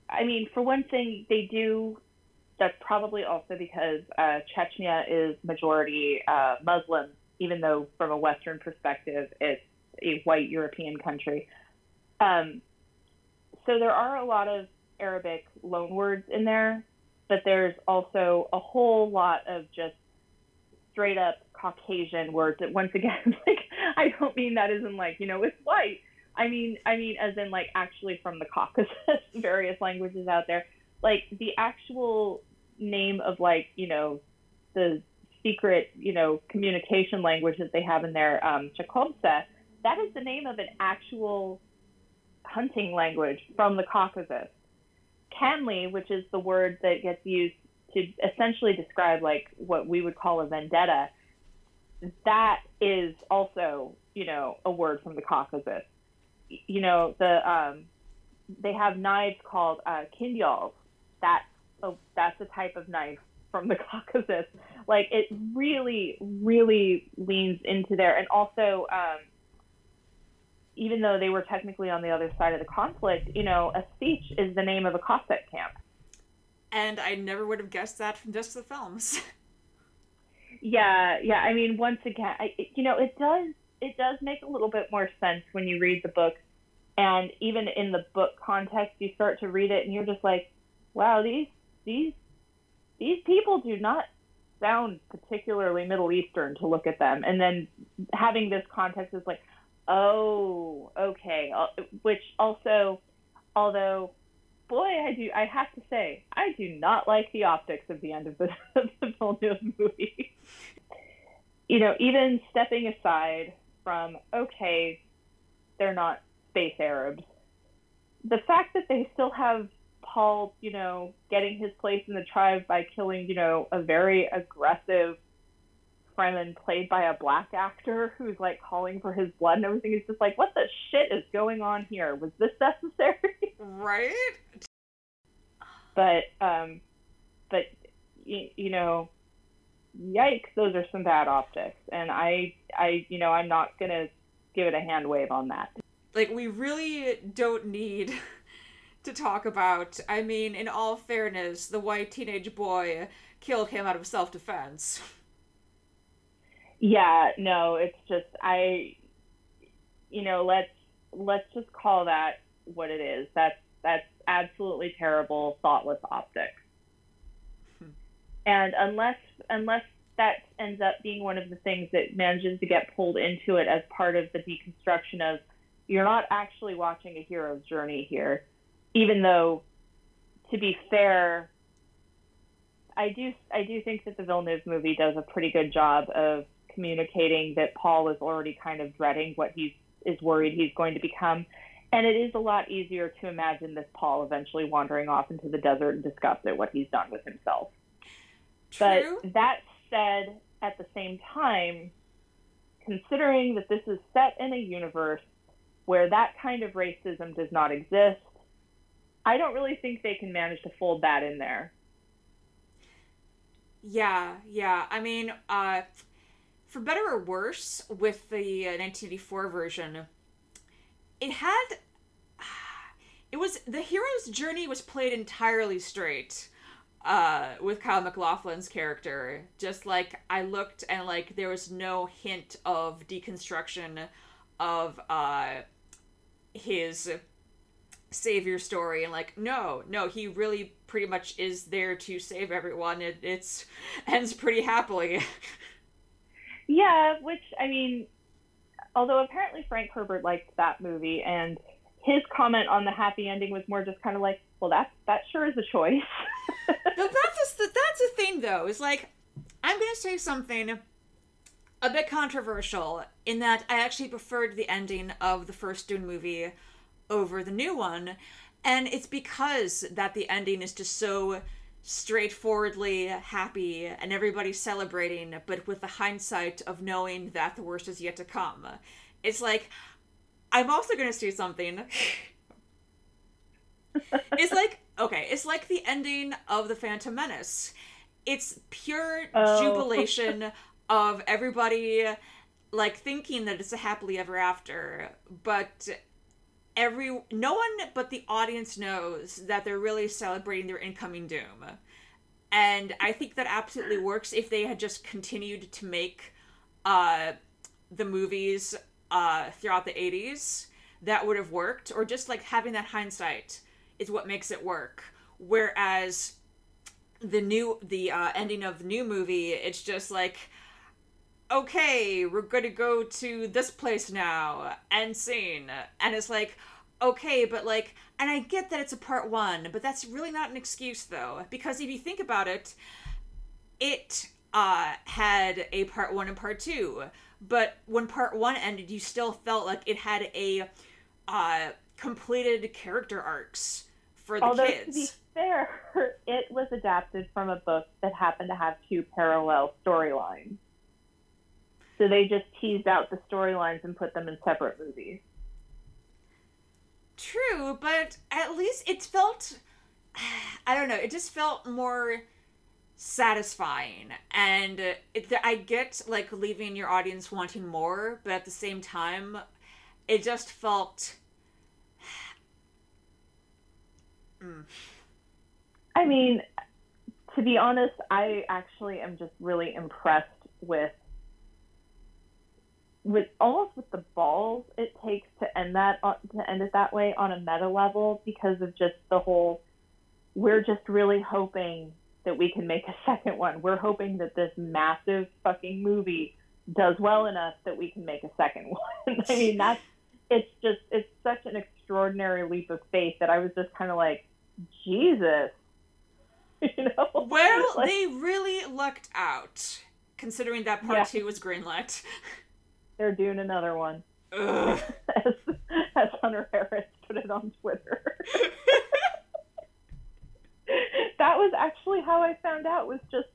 I mean, for one thing, they do that's probably also because uh, Chechnya is majority uh, Muslim, even though from a Western perspective it's a white European country. Um, so there are a lot of Arabic loanwords in there, but there's also a whole lot of just straight up Caucasian words that once again, *laughs* like I don't mean that as in like, you know, it's white. I mean I mean as in like actually from the Caucasus, *laughs* various languages out there like the actual name of like you know the secret you know communication language that they have in their um Chakobsa, that is the name of an actual hunting language from the Caucasus. Kanli, which is the word that gets used to essentially describe like what we would call a vendetta, that is also, you know, a word from the Caucasus. You know, the um, they have knives called uh, kindjals, that's a that's a type of knife from the *laughs* Caucasus. Like it really, really leans into there, and also. Um, even though they were technically on the other side of the conflict, you know, a sietch is the name of a Cossack camp. And I never would have guessed that from just the films. *laughs* yeah, yeah. I mean, once again, I, you know, it does it does make a little bit more sense when you read the book And even in the book context, you start to read it and you're just like, wow, these these these people do not sound particularly Middle Eastern to look at them. And then having this context is like, oh, okay. Uh, which also, although, boy, I do, I have to say, I do not like the optics of the end of the, *laughs* of the Villeneuve movie. you know, even stepping aside from, okay, they're not space Arabs, the fact that they still have Paul, you know, getting his place in the tribe by killing, you know, a very aggressive Fremen played by a black actor who's like calling for his blood and everything. Is just like, what the shit is going on here? Was this *laughs* necessary? Right. But, um, but you, you know, yikes, those are some bad optics, and I, I, you know, I'm not gonna give it a hand wave on that. Like, we really don't need to talk about. I mean, in all fairness, the white teenage boy killed him out of self defense. Yeah, no, it's just I you know, let's let's just call that what it is. That's that's absolutely terrible, thoughtless optics. Hmm. And unless unless that ends up being one of the things that manages to get pulled into it as part of the deconstruction of you're not actually watching a hero's journey here even though, to be fair, I do I do think that the Villeneuve movie does a pretty good job of communicating that Paul is already kind of dreading what he's is worried he's going to become. And it is a lot easier to imagine this Paul eventually wandering off into the desert and disgust at what he's done with himself. True. But that said, at the same time, considering that this is set in a universe where that kind of racism does not exist, I don't really think they can manage to fold that in there. Yeah, yeah. I mean, uh, for better or worse, with the uh, 1984 version, it had. *sighs* It was the hero's journey was played entirely straight uh, with Kyle MacLachlan's character. Just like I looked and like there was no hint of deconstruction of uh, his savior story. And like no no he really pretty much is there to save everyone. It it's *laughs* ends pretty happily. *laughs* Yeah which i mean although apparently frank herbert liked that movie and his comment on the happy ending was more just kind of like well that that sure is a choice. *laughs* But that's the, that's the thing though is like i'm gonna say something a bit controversial in that i actually preferred the ending of the first dune movie over the new one. And it's because that the ending is just so straightforwardly happy and everybody's celebrating, but with the hindsight of knowing that the worst is yet to come. It's like, I'm also going to say something. *laughs* it's like, okay, it's like the ending of The Phantom Menace. It's pure oh. jubilation *laughs* of everybody like thinking that it's a happily ever after, but every no one but the audience knows that they're really celebrating their incoming doom. And I think that absolutely works if they had just continued to make uh, the movies uh, throughout the 80s. That would have worked. Or just like having that hindsight is what makes it work. Whereas the new the uh, ending of the new movie, it's just like okay, we're gonna go to this place now and scene. And it's like, okay, but like, and I get that it's a part one, but that's really not an excuse though, because if you think about it, it uh, had a part one and part two, but when part one ended, you still felt like it had a uh, completed character arcs for the Although, kids. To be fair, *laughs* it was adapted from a book that happened to have two parallel storylines. So they just teased out the storylines and put them in separate movies. True, but at least it felt. *sighs* I don't know. It just felt more satisfying, and it, I get like leaving your audience wanting more, but at the same time, it just felt. *sighs* mm. I mean, to be honest, I actually am just really impressed with with almost with the balls it takes to end that uh, to end it that way on a meta level because of just the whole we're just really hoping that we can make a *laughs* second one. We're hoping that this massive fucking movie does well enough that we can make a second *laughs* one. I mean, that's it's just it's such an extraordinary leap of faith that I was just kind of like, Jesus. *laughs* You know? Well, Like- they really lucked out, considering that part Yeah. two was greenlit. They're doing another one. *laughs* As, as Hunter Harris put it on Twitter. *laughs* that was actually how I found out was just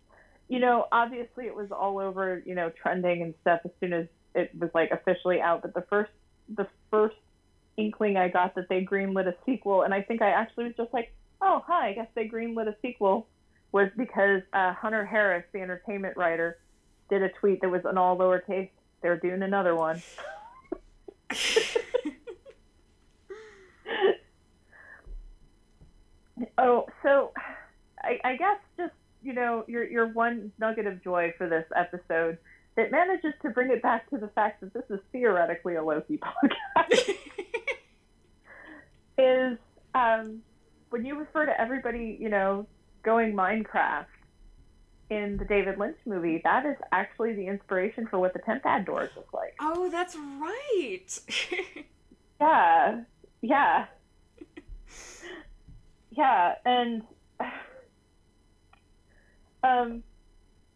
you know, obviously it was all over, you know, trending and stuff as soon as it was like officially out, but the first the first inkling I got that they greenlit a sequel and I think I actually was just like, Oh, hi, I guess they greenlit a sequel was because uh, Hunter Harris, the entertainment writer, did a tweet that was in all lowercase, they're doing another one. *laughs* Oh, so I, I guess just you know your your one nugget of joy for this episode that manages to bring it back to the fact that this is theoretically a Loki *laughs* podcast *laughs* is um, when you refer to everybody you know going Minecraft in the David Lynch movie. That is actually the inspiration for what the Tempad doors look like. oh, that's right. *laughs* Yeah, yeah, *laughs* yeah, and *sighs* um,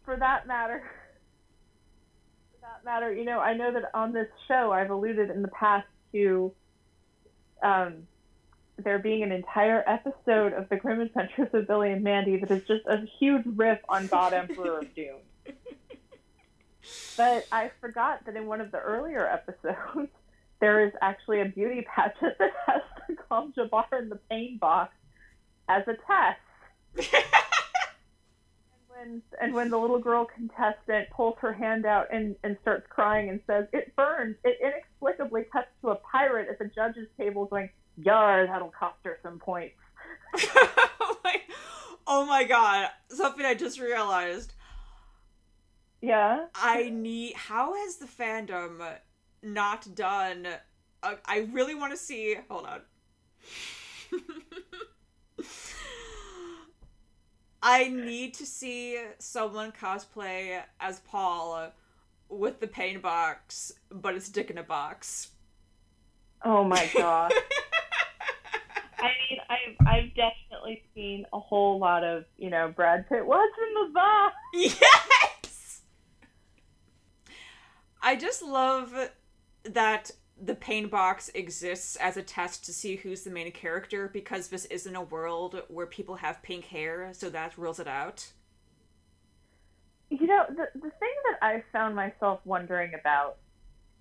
for that matter, *laughs* for that matter, you know, I know that on this show I've alluded in the past to um, there being an entire episode of the Grim Adventures of Billy and Mandy that is just a huge riff on God Emperor of *laughs* Doom. But I forgot that in one of the earlier episodes, *laughs* there is actually a beauty pageant that has to gom jabbar in the pain box as a test. and when and when the little girl contestant pulls her hand out and, and starts crying and says, It burns, it inexplicably cuts to a pirate at the judge's table going, Yar, that'll cost her some points. *laughs* oh, my, oh my god. Something I just realized. Yeah. I need. How has the fandom not done? Uh, I really want to see. Hold on. *laughs* I need to see someone cosplay as Paul with the pain box, but it's dick in a box. Oh my god. *laughs* I mean, I've I've definitely seen a whole lot of, you know, Brad Pitt, what's in the box? *laughs* Yes! I just love that the pain box exists as a test to see who's the main character because this isn't a world where people have pink hair, so that rules it out. You know, the the thing that I found myself wondering about,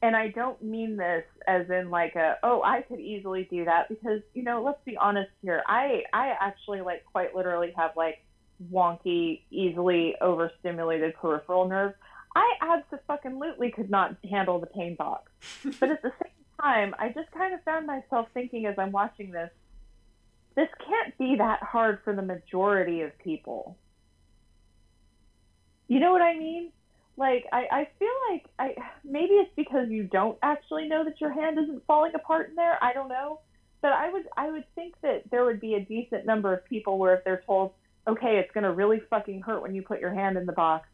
and I don't mean this as in like a oh I could easily do that because you know let's be honest here I I actually like quite literally have like wonky easily overstimulated peripheral nerves. I absolutely could not handle the pain box, *laughs* but at the same time I just kind of found myself thinking as I'm watching this, this can't be that hard for the majority of people. You know what I mean? Like I, I feel like I maybe it's because you don't actually know that your hand isn't falling apart in there. I don't know. But I would I would think that there would be a decent number of people where if they're told, okay, it's gonna really fucking hurt when you put your hand in the box,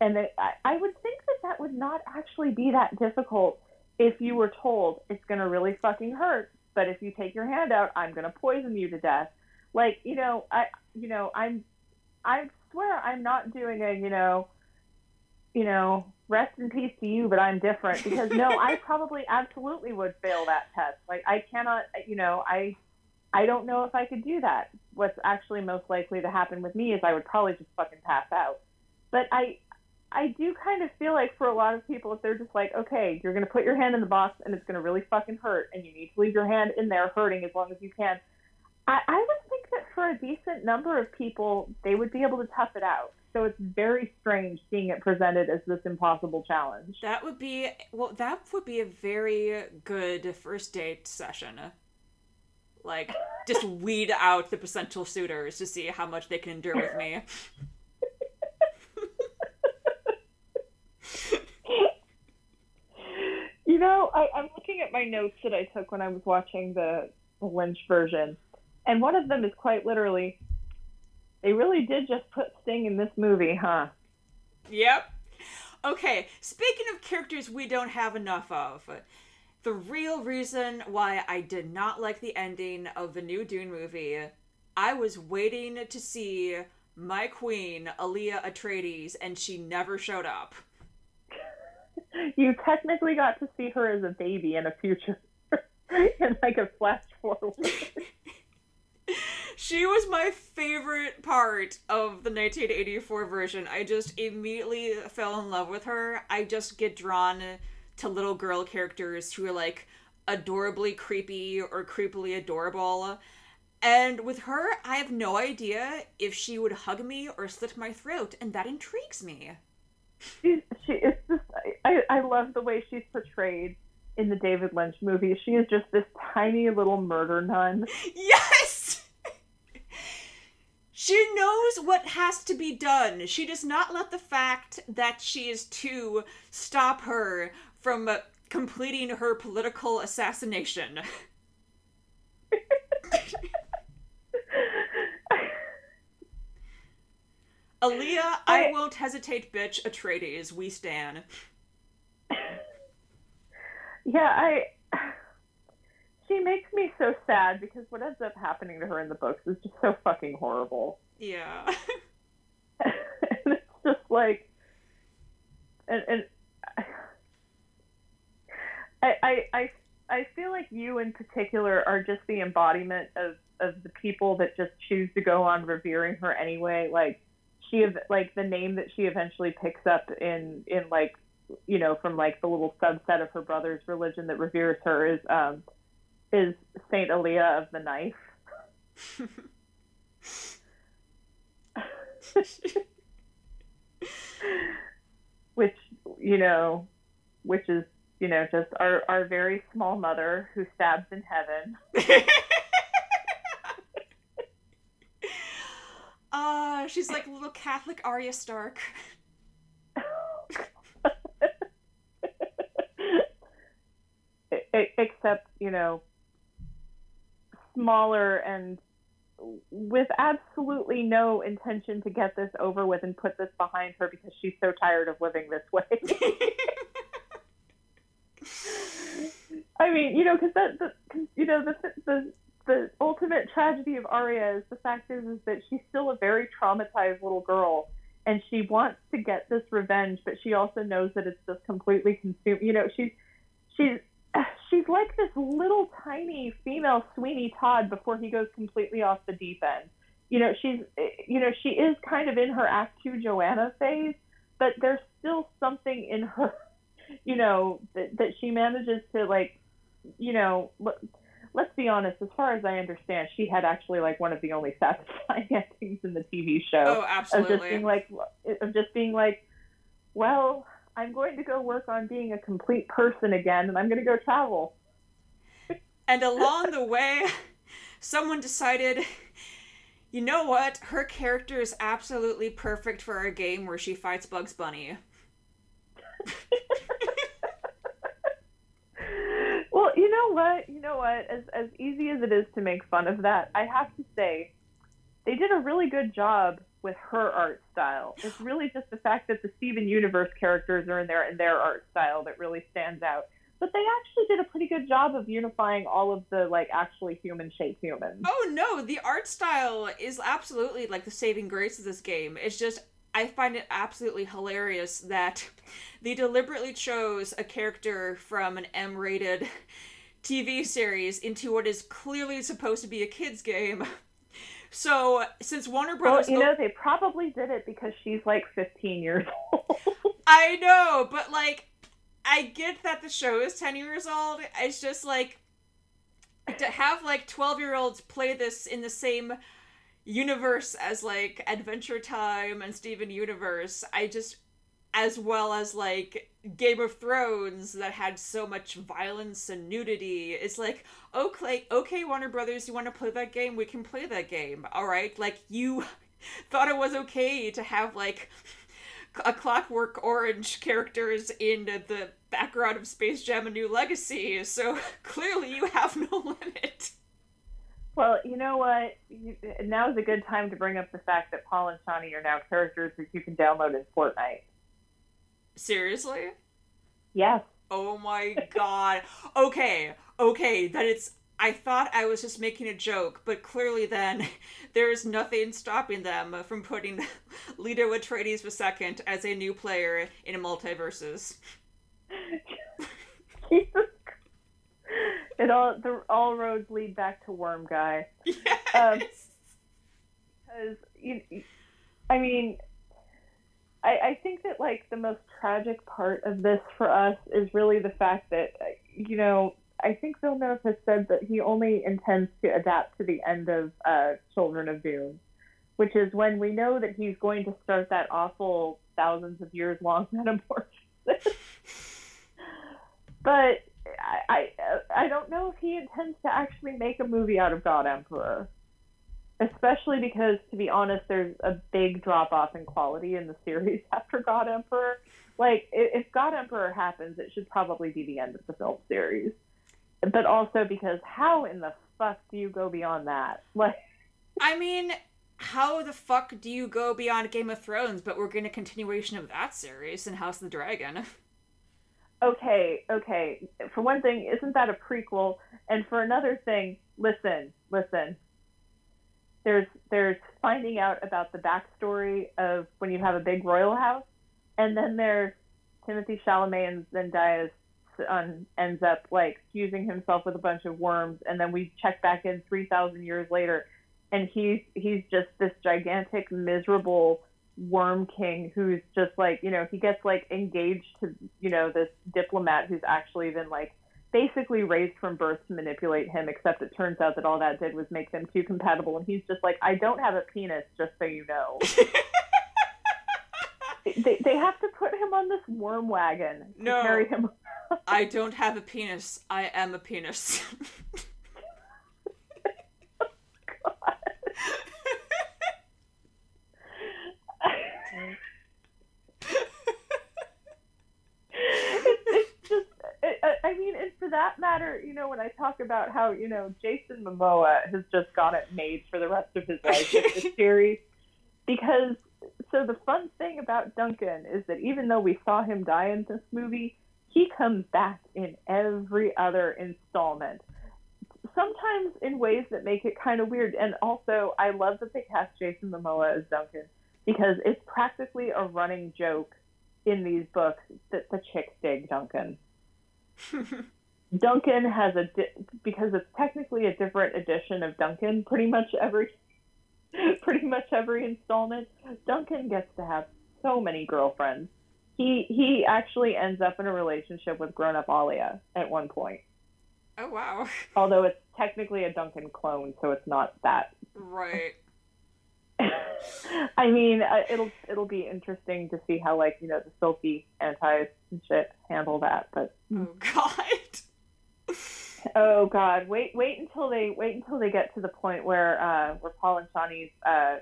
and they, I, I would think that that would not actually be that difficult if you were told it's gonna really fucking hurt, but if you take your hand out, I'm gonna poison you to death. Like you know I you know I'm I swear I'm not doing a, you know, you know, rest in peace to you, but I'm different because no, I *laughs* probably absolutely would fail that test. Like I cannot, you know, I I don't know if I could do that. What's actually most likely to happen with me is I would probably just fucking pass out. But I I do kind of feel like for a lot of people if they're just like, okay, you're going to put your hand in the box and it's going to really fucking hurt and you need to leave your hand in there hurting as long as you can. I, I would think that for a decent number of people, they would be able to tough it out. So it's very strange seeing it presented as this impossible challenge. That would be well. That would be a very good first date session. Like, just *laughs* weed out the potential suitors to see how much they can endure with me. You know, I, I'm looking at my notes that I took when I was watching the, the Lynch version, and one of them is quite literally, they really did just put Sting in this movie, huh? Yep. Okay, speaking of characters we don't have enough of, the real reason why I did not like the ending of the new Dune movie, I was waiting to see my queen, Alia Atreides, and she never showed up. *laughs* You technically got to see her as a baby in a future, *laughs* in like a flash forward. *laughs* she was my favorite part of the 1984 version. I just immediately fell in love with her. I just get drawn to little girl characters who are like adorably creepy or creepily adorable. And with her, I have no idea if she would hug me or slit my throat, and that intrigues me. She, she is just, I, I love the way she's portrayed in the David Lynch movie. She is just this tiny little murder nun. *laughs* Yes! She knows what has to be done. She does not let the fact that she is two stop her from uh, completing her political assassination. *laughs* Alia, I, I won't hesitate, bitch. Atreides, we stan. *laughs* Yeah, I. She makes me so sad because what ends up happening to her in the books is just so fucking horrible. Yeah. and *laughs* *laughs* it's just like, and and I, I I I feel like you in particular are just the embodiment of of the people that just choose to go on revering her anyway. Like she like the name that she eventually picks up in in like you know from like the little subset of her brother's religion that reveres her is um is Saint Alia of the Knife. which you know which is you know just our our very small mother who stabs in heaven *laughs* Uh, she's like a little Catholic Arya Stark. *laughs* Except, you know, smaller and with absolutely no intention to get this over with and put this behind her because she's so tired of living this way. *laughs* I mean, you know, because that, the, you know, the the the ultimate tragedy of Arya is the fact is, is that she's still a very traumatized little girl and she wants to get this revenge, but she also knows that it's just completely consumed. You know, she's she's she's like this little tiny female Sweeney Todd before he goes completely off the deep end. You know, she's you know she is kind of in her Act Two Joanna phase, but there's still something in her, *laughs* you know, that that she manages to like, you know. Look, let's be honest, as far as I understand, she had actually like one of the only *laughs* satisfying endings in the TV show. Oh, absolutely. Of just being like, of just being like, well, I'm going to go work on being a complete person again, and I'm going to go travel. and along the way, someone decided. You know what? Her character is absolutely perfect for a game where she fights Bugs Bunny. *laughs* Well, you know what? You know what? As as easy as it is to make fun of that, I have to say they did a really good job with her art style. It's really just the fact that the Steven Universe characters are in there and their art style that really stands out. But they actually did a pretty good job of unifying all of the like actually human shaped humans. Oh no, the art style is absolutely like the saving grace of this game. It's just I find it absolutely hilarious that *laughs* they deliberately chose a character from an M rated *laughs* TV series into what is clearly supposed to be a kid's game. *laughs* So, since Warner Brothers. Well, you know, they probably did it because she's like 15 years *laughs* old. I know, but like, I get that the show is 10 years old. It's just like. To have like 12 year olds play this in the same universe as like Adventure Time and Steven Universe, I just as well as like Game of Thrones that had so much violence and nudity. It's like, okay, okay, Warner Brothers, you want to play that game? We can play that game. All right, like you *laughs* thought it was okay to have like a Clockwork Orange characters in the background of Space Jam: A New Legacy. So *laughs* clearly, you have no *laughs* limit. Well, you know what? Now is a good time to bring up the fact that Paul and Chani are now characters that you can download in Fortnite. Seriously? Yes. Oh my god. okay, okay, that it's I thought I was just making a joke, but clearly then *laughs* there's nothing stopping them from putting *laughs* Leto Atreides II as a new player in multiverses. *laughs* it all the all roads lead back to Worm Guy. Yes. Um, because you, I mean, I I think that like the most tragic part of this for us is really the fact that you know I think Villeneuve has said that he only intends to adapt to the end of uh, Children of Dune, which is when we know that he's going to start that awful thousands of years long *laughs* metamorphosis. *laughs* but I, I I don't know if he intends to actually make a movie out of God Emperor. Especially because, to be honest, there's a big drop off in quality in the series *laughs* after God Emperor. Like, if God Emperor happens, it should probably be the end of the film series but also because how in the fuck do you go beyond that? *laughs* Like, I mean, how the fuck do you go beyond Game of Thrones? But we're getting a continuation of that series in House of the Dragon. *laughs* Okay, okay. For one thing, isn't that a prequel? And for another thing, listen, listen. There's there's finding out about the backstory of when you have a big royal house, and then there's Timothée Chalamet and Zendaya's son ends up like fusing himself with a bunch of worms, and then we check back in three thousand years later, and he's he's just this gigantic, miserable worm king who's just like you know he gets like engaged to you know this diplomat who's actually been like basically raised from birth to manipulate him except it turns out that all that did was make them too compatible and he's just like i don't have a penis just so you know *laughs* they, they have to put him on this worm wagon No. carry him *laughs* I don't have a penis. I am a penis. *laughs* it's, it's just, it, I- mean, and for that matter, you know, when I talk about how, you know, Jason Momoa has just got it made for the rest of his life with this *laughs* series, because, so the fun thing about Duncan is that even though we saw him die in this movie, he comes back in every other installment. Sometimes in ways that make it kind of weird. And also, I love that they cast Jason Momoa as Duncan because it's practically a running joke in these books that the chicks dig Duncan. *laughs* Duncan has a di- because it's technically a different edition of Duncan. Pretty much every, *laughs* pretty much every installment, Duncan gets to have so many girlfriends. He he actually ends up in a relationship with grown up Alia at one point. oh wow. *laughs* Although it's technically a Duncan clone, so it's not that Right. I mean, uh, it'll it'll be interesting to see how like you know the silky antis and shit handle that. But Oh god. oh god, wait wait until they wait until they get to the point where uh, where Paul and Chani's uh,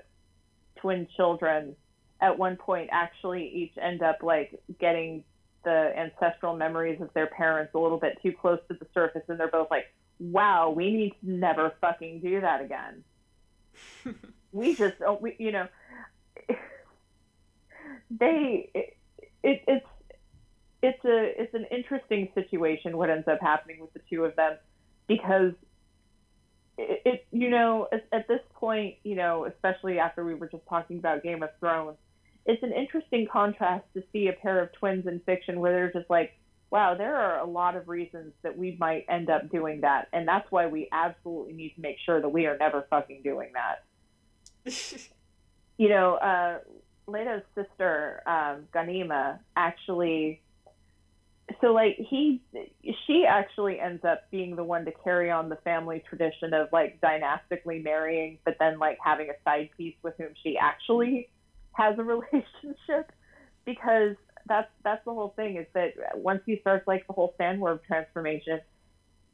twin children at one point actually each end up like getting the ancestral memories of their parents a little bit too close to the surface, and they're both like, "Wow, we need to never fucking do that again." *laughs* we just oh, we, you know *laughs* they it, it, it's it's a it's an interesting situation what ends up happening with the two of them because it, it you know at, at this point you know especially after we were just talking about Game of Thrones it's an interesting contrast to see a pair of twins in fiction where they're just like wow there are a lot of reasons that we might end up doing that. And that's why we absolutely need to make sure that we are never fucking doing that. *laughs* You know, uh, Leto's sister, um, Ghanima, actually, so like he, she actually ends up being the one to carry on the family tradition of like dynastically marrying, but then like having a side piece with whom she actually has a *laughs* relationship, because that's that's the whole thing is that once he starts like the whole sandworm transformation,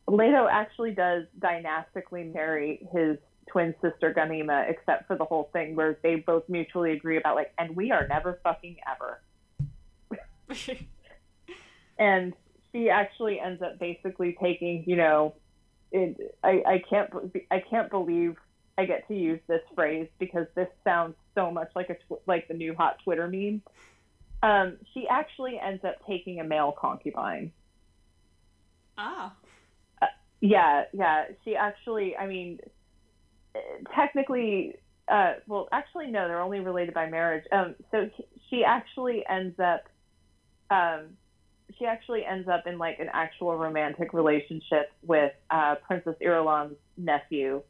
Leto actually does dynastically marry his twin sister Ghanima, except for the whole thing where they both mutually agree about like, and we are never fucking ever. *laughs* and she actually ends up basically taking, you know, it, I, I can't I can't believe I get to use this phrase because this sounds so much like a tw- like the new hot Twitter meme. Um, she actually ends up taking a male concubine. Ah. Uh, yeah, yeah. She actually, I mean, technically, uh, well, actually, no, they're only related by marriage. Um, so she actually ends up, um, she actually ends up in like an actual romantic relationship with uh, Princess Irulan's nephew,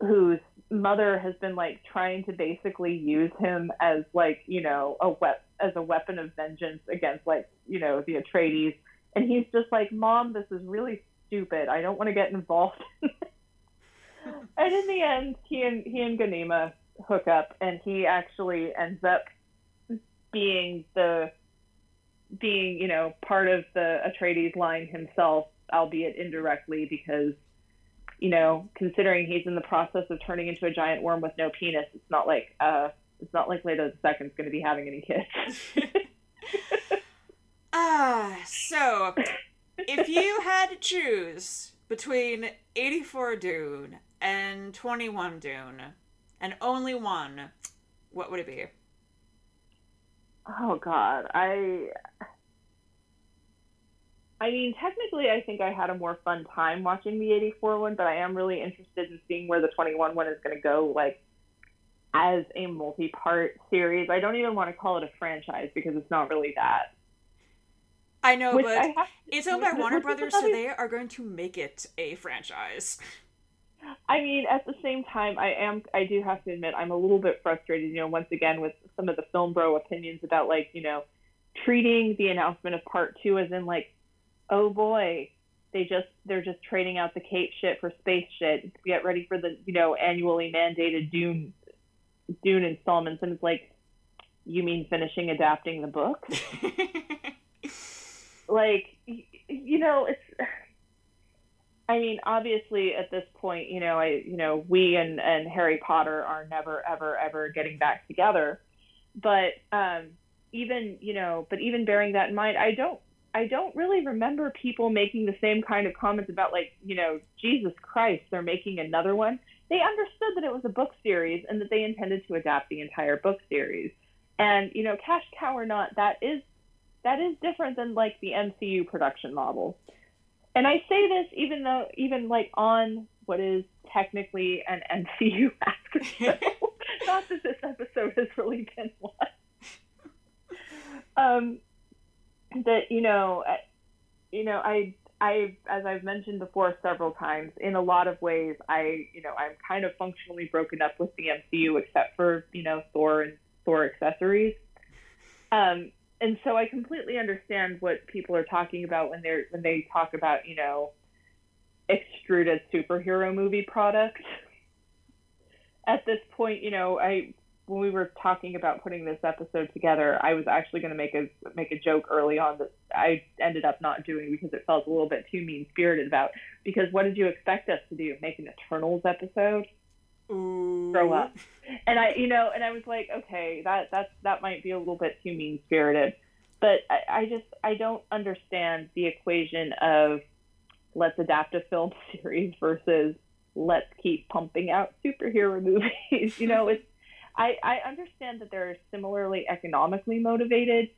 whose mother has been like trying to basically use him as like you know a wep- as a weapon of vengeance against like you know the Atreides, and he's just like, "Mom, this is really stupid. I don't want to get involved." *laughs* and in the end, he and he and Ghanima hook up, and he actually ends up being the being you know part of the Atreides line himself, albeit indirectly, because you know considering he's in the process of turning into a giant worm with no penis, it's not like uh it's not like Leto the Second's going to be having any kids. *laughs* Ah, so if you had to choose between 84 Dune and 21 Dune, and only one, what would it be? Oh God, I. I mean, technically, I think I had a more fun time watching the '84 one, but I am really interested in seeing where the '21 one is going to go, like as a multi-part series. I don't even want to call it a franchise because it's not really that. I know, Which but I it's owned by Warner Brothers, so they are going to make it a franchise. I mean, at the same time, I am. I do have to admit, I'm a little bit frustrated. You know, once again with some of the film bro opinions about like, you know, treating the announcement of part two as in like, oh boy, they just they're just trading out the cape shit for space shit. Get ready for the you know annually mandated Dune Dune installments, and it's like, you mean finishing adapting the book? *laughs* like y- you know it's i mean obviously at this point you know i you know we and and harry potter are never ever ever getting back together but um even you know but even bearing that in mind i don't i don't really remember people making the same kind of comments about like you know jesus christ they're making another one they understood that it was a book series and that they intended to adapt the entire book series and you know cash cow or not that is that is different than like the MCU production model. And I say this even though even like on what is technically an MCU after show. Not that this episode has really been one. Um, that you know, you know, I I as I've mentioned before several times, in a lot of ways, I you know I'm kind of functionally broken up with the MCU except for you know Thor and Thor accessories. Um, and so I completely understand what people are talking about when they're when they talk about you know extruded superhero movie product. At this point, you know, I when we were talking about putting this episode together, I was actually going to make a make a joke early on that I ended up not doing because it felt a little bit too mean spirited about. Because what did you expect us to do? Make an Eternals episode? Ooh. Grow up. and I, you know, and I was like, okay, that that's that might be a little bit too mean spirited, but I, I just I don't understand the equation of let's adapt a film *laughs* series versus let's keep pumping out superhero *laughs* movies. you know, it's I I understand that they're similarly economically motivated,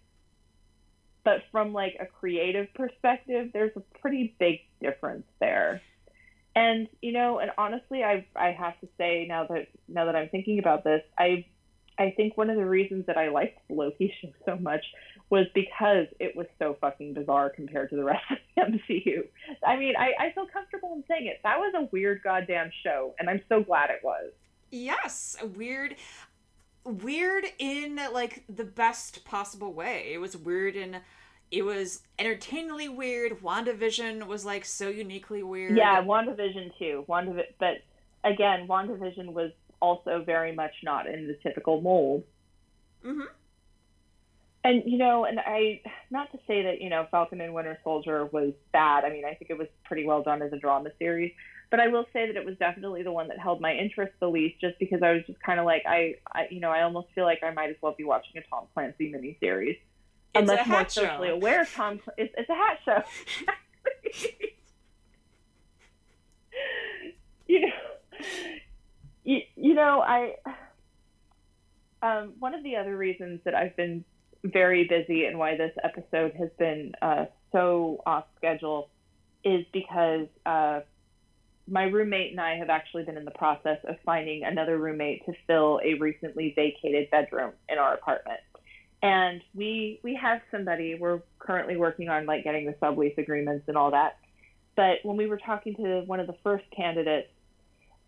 but from like a creative perspective, there's a pretty big difference there. And you know, and honestly, I I have to say now that now that I'm thinking about this, I I think one of the reasons that I liked the Loki show *laughs* so much was because it was so fucking bizarre compared to the rest of the *laughs* MCU. I mean, I, I feel comfortable in saying it. That was a weird goddamn show, and I'm so glad it was. Yes, weird weird in like the best possible way. It was weird and it was entertainingly weird. WandaVision was like so uniquely weird. Yeah, WandaVision too. WandaVision, but again, WandaVision was also very much not in the typical mold. Mhm. And you know, and I not to say that you know Falcon and Winter Soldier was bad. I mean, I think it was pretty well done as a drama series. but I will say that it was definitely the one that held my interest the least, just because I was just kind of like I, I, you know, I almost feel like I might as well be watching a Tom Clancy miniseries. It's Unless a more hat show. socially aware of Tom, it's, it's a hat show. *laughs* *laughs* you know, you, you know, I. Um, one of the other reasons that I've been very busy and why this episode has been uh, so off schedule is because uh, my roommate and I have actually been in the process of finding another roommate to fill a recently vacated bedroom in our apartment. And we we have somebody we're currently working on like getting the sublease agreements and all that. But when we were talking to one of the first candidates,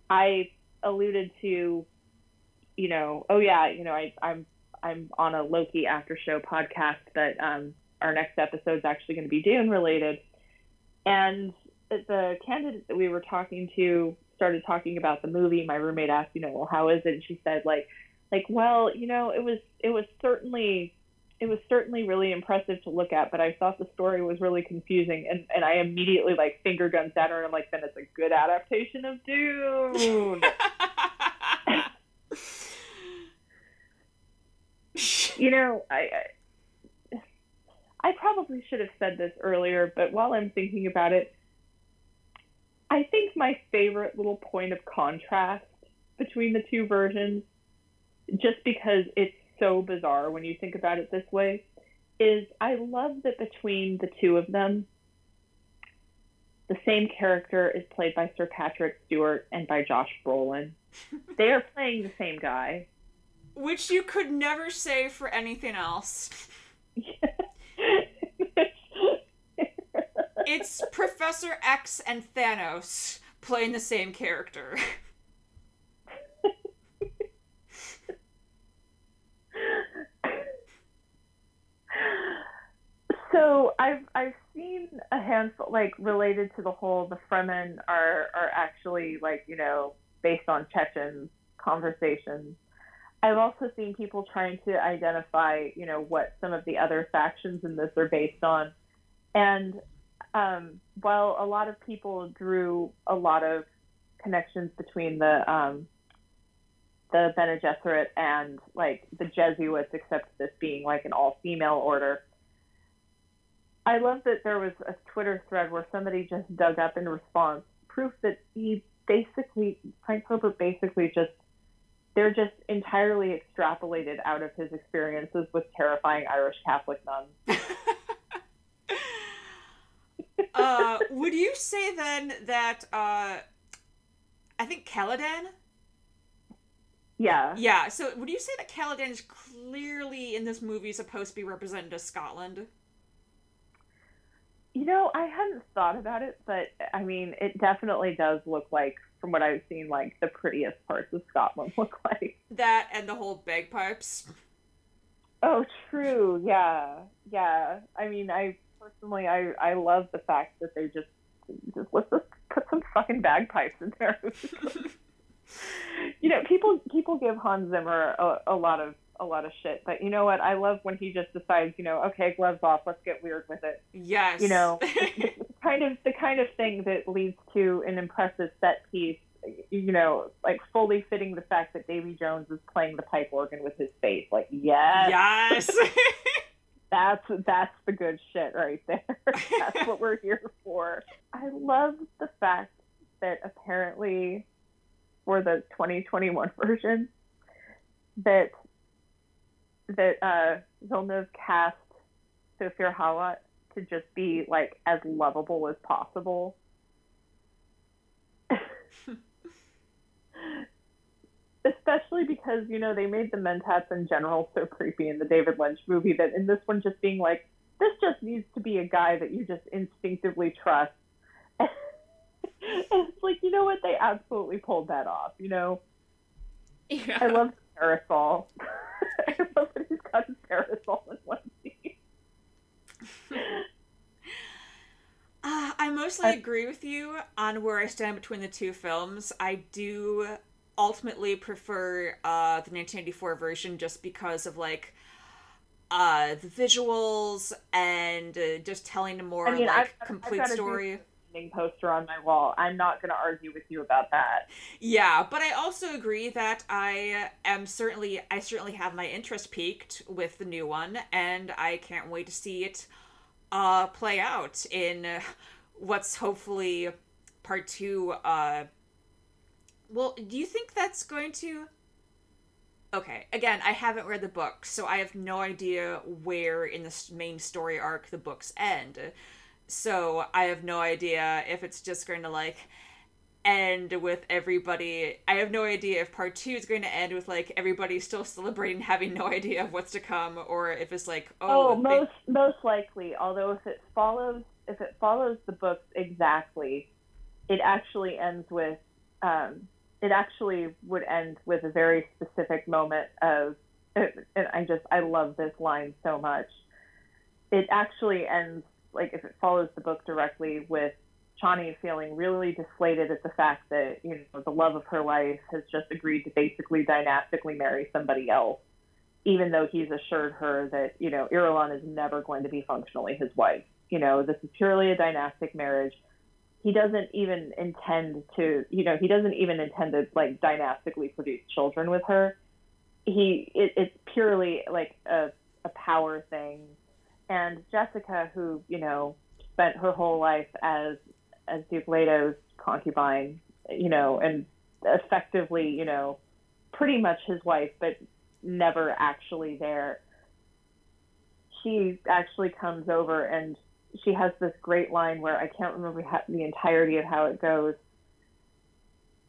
I alluded to, you know, oh yeah, you know, I, I'm I'm on a Loki after show podcast, but um, our next episode is actually going to be Dune related. And the candidate that we were talking to started talking about the movie. My roommate asked, you know, well, how is it? And she said, like, like, well, you know, it was it was certainly it was certainly really impressive to look at, but I thought the story was really confusing, and and I immediately like finger guns at her, and I'm like, then it's a good adaptation of Dune. *laughs* you know, I, I I probably should have said this earlier, but while I'm thinking about it, I think my favorite little point of contrast between the two versions, just because it's so bizarre when you think about it this way, is I love that between the two of them, the same character is played by Sir Patrick Stewart and by Josh Brolin. *laughs* they are playing the same guy. Which you could never say for anything else. *laughs* It's Professor X and Thanos playing the same character. So I've I've seen a handful like related to the whole the Fremen are are actually like you know based on Chechen conversations. I've also seen people trying to identify you know what some of the other factions in this are based on, and um, while a lot of people drew a lot of connections between the um, the Bene Gesserit and like the Jesuits, except this being like an all female order. I love that there was a Twitter thread where somebody just dug up in response proof that he basically Frank Herbert basically just they're just entirely extrapolated out of his experiences with terrifying Irish Catholic nuns. *laughs* uh, would you say then that uh, I think Caladan? Yeah. Yeah. So would you say that Caladan is clearly in this movie supposed to be represented as Scotland? You know, I hadn't thought about it, but I mean, it definitely does look like, from what I've seen, like the prettiest parts of Scotland *laughs* look like. That and the whole bagpipes. Oh, true. Yeah, yeah. I mean, I personally, I I love the fact that they just just let's just put some fucking bagpipes in there. *laughs* you know, people people give Hans Zimmer a, a lot of a lot of shit, but you know what? I love when he just decides, you know, okay, gloves off, let's get weird with it. Yes. You know, *laughs* kind of the kind of thing that leads to an impressive set piece. You know, like fully fitting the fact that Davy Jones is playing the pipe organ with his face. Like, yes, yes. *laughs* that's that's the good shit right there. *laughs* that's what we're here for. I love the fact that apparently for the 2021 version that that uh, Villeneuve cast Thufir Hawat to just be like as lovable as possible. *laughs* Especially because, you know, they made the Mentats in general so creepy in the David Lynch movie that in this one just being like, this just needs to be a guy that you just instinctively trust. *laughs* and it's like, you know what? They absolutely pulled that off, you know? yeah. I love parasol. I *laughs* love that he's got his *laughs* parasol in one scene. Uh, I mostly I- agree with you on where I stand between the two films. I do ultimately prefer uh, the 1984 version just because of like uh, the visuals and uh, just telling a more I mean, like I've- I've complete gotta do- poster on my wall. I'm not going to argue with you about that. Yeah, but I also agree that I am certainly I certainly have my interest peaked with the new one, and I can't wait to see it uh, play out in what's hopefully part two. Uh, well, do you think that's going to? Okay, again, I haven't read the book, so I have no idea where in the main story arc the books end. So I have no idea if it's just going to like end with everybody. I have no idea if part two is going to end with like everybody still celebrating, having no idea of what's to come, or if it's like oh, oh most they... most likely. Although if it follows if it follows the books exactly, it actually ends with um, it actually would end with a very specific moment of and I just I love this line so much. It actually ends like if it follows the book directly with Chani feeling really deflated at the fact that you know the love of her life has just agreed to basically dynastically marry somebody else, even though he's assured her that you know Irulan is never going to be functionally his wife. You know this is purely a dynastic marriage he doesn't even intend to you know he doesn't even intend to like dynastically produce children with her he it, it's purely like a, a power thing and jessica who you know spent her whole life as as duke leto's concubine you know and effectively you know pretty much his wife but never actually there. She actually comes over and she has this great line where I can't remember the entirety of how it goes,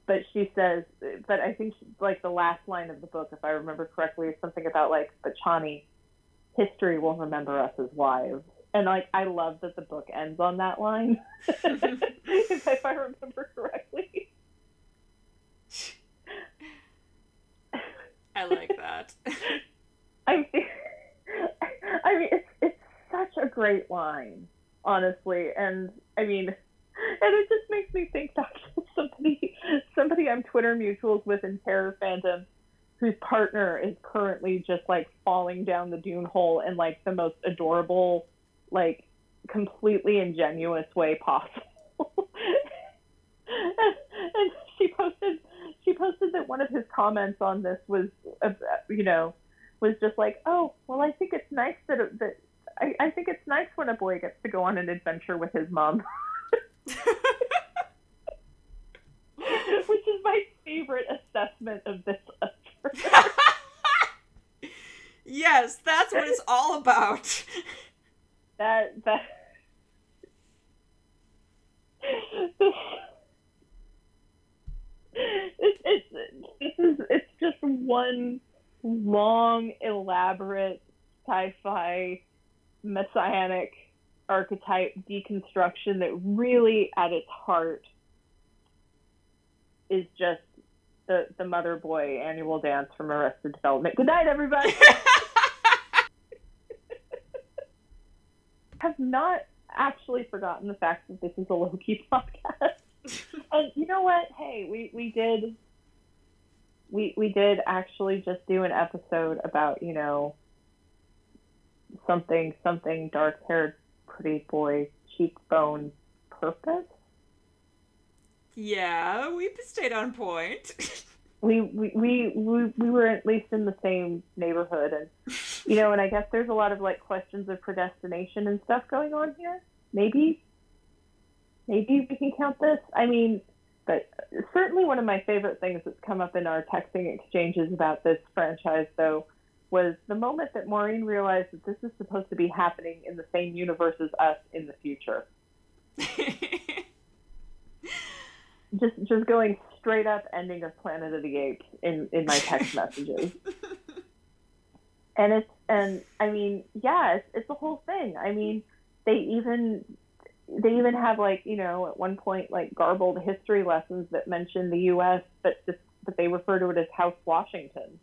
but she says, but I think like the last line of the book, if I remember correctly, is something about like, but Chani, history will remember us as wives. And like, I love that the book ends on that line, *laughs* if, I remember correctly. I like that. *laughs* I, I mean, it's it's such a great line honestly. And I mean, and it just makes me think back to somebody, somebody I'm Twitter mutuals with in Terror Fandom, whose partner is currently just like falling down the dune hole in like the most adorable, like completely ingenuous way possible. and, *laughs* and she posted, she posted that one of his comments on this was, uh, you know, was just like, oh, well, I think it's nice that that I, I think it's nice when a boy gets to go on an adventure with his mom. *laughs* *laughs* Which is my favorite assessment of this *laughs* yes, that's what it's all about. *laughs* That that it's, it's, it's, it's just one long, elaborate sci-fi messianic archetype deconstruction that really at its heart is just the the mother boy annual dance from Arrested Development. Good night, everybody. *laughs* *laughs* have not actually forgotten the fact that this is a Loki *laughs* podcast. and you know what? Hey, we we did we we did actually just do an episode about you know something something dark haired pretty boy cheekbone purpose. Yeah, we stayed on point. *laughs* we, we, we, we, we were at least in the same neighborhood and you know, and I guess there's a lot of like questions of predestination and stuff going on here. Maybe maybe we can count this. I mean, but certainly one of my favorite things that's come up in our texting exchanges about this franchise though was the moment that Maureen realized that this is supposed to be happening in the same universe as us in the future. *laughs* just just going straight up ending of Planet of the Apes in in my text *laughs* messages. and it's and I mean, yeah, it's, it's the whole thing. I mean, they even they even have like you know at one point like garbled history lessons that mention the U.S. but just but they refer to it as House Washington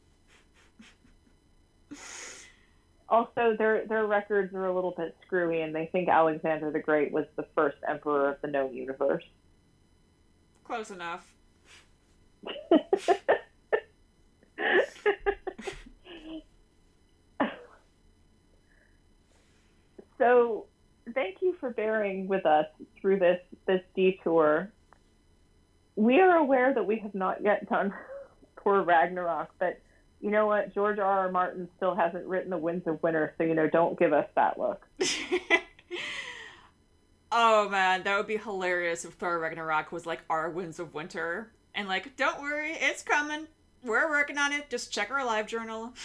also, their their records are a little bit screwy, and they think Alexander the Great was the first emperor of the known universe. Close enough. *laughs* so thank you for bearing with us through this this detour. We are aware that we have not yet done *laughs* Thor Ragnarok, but you know what? George R. R. Martin still hasn't written The Winds of Winter, so you know, don't give us that look. *laughs* oh man, that would be hilarious if Thor Ragnarok was like our Winds of Winter. And like, don't worry, it's coming. We're working on it. Just check our live journal. *laughs*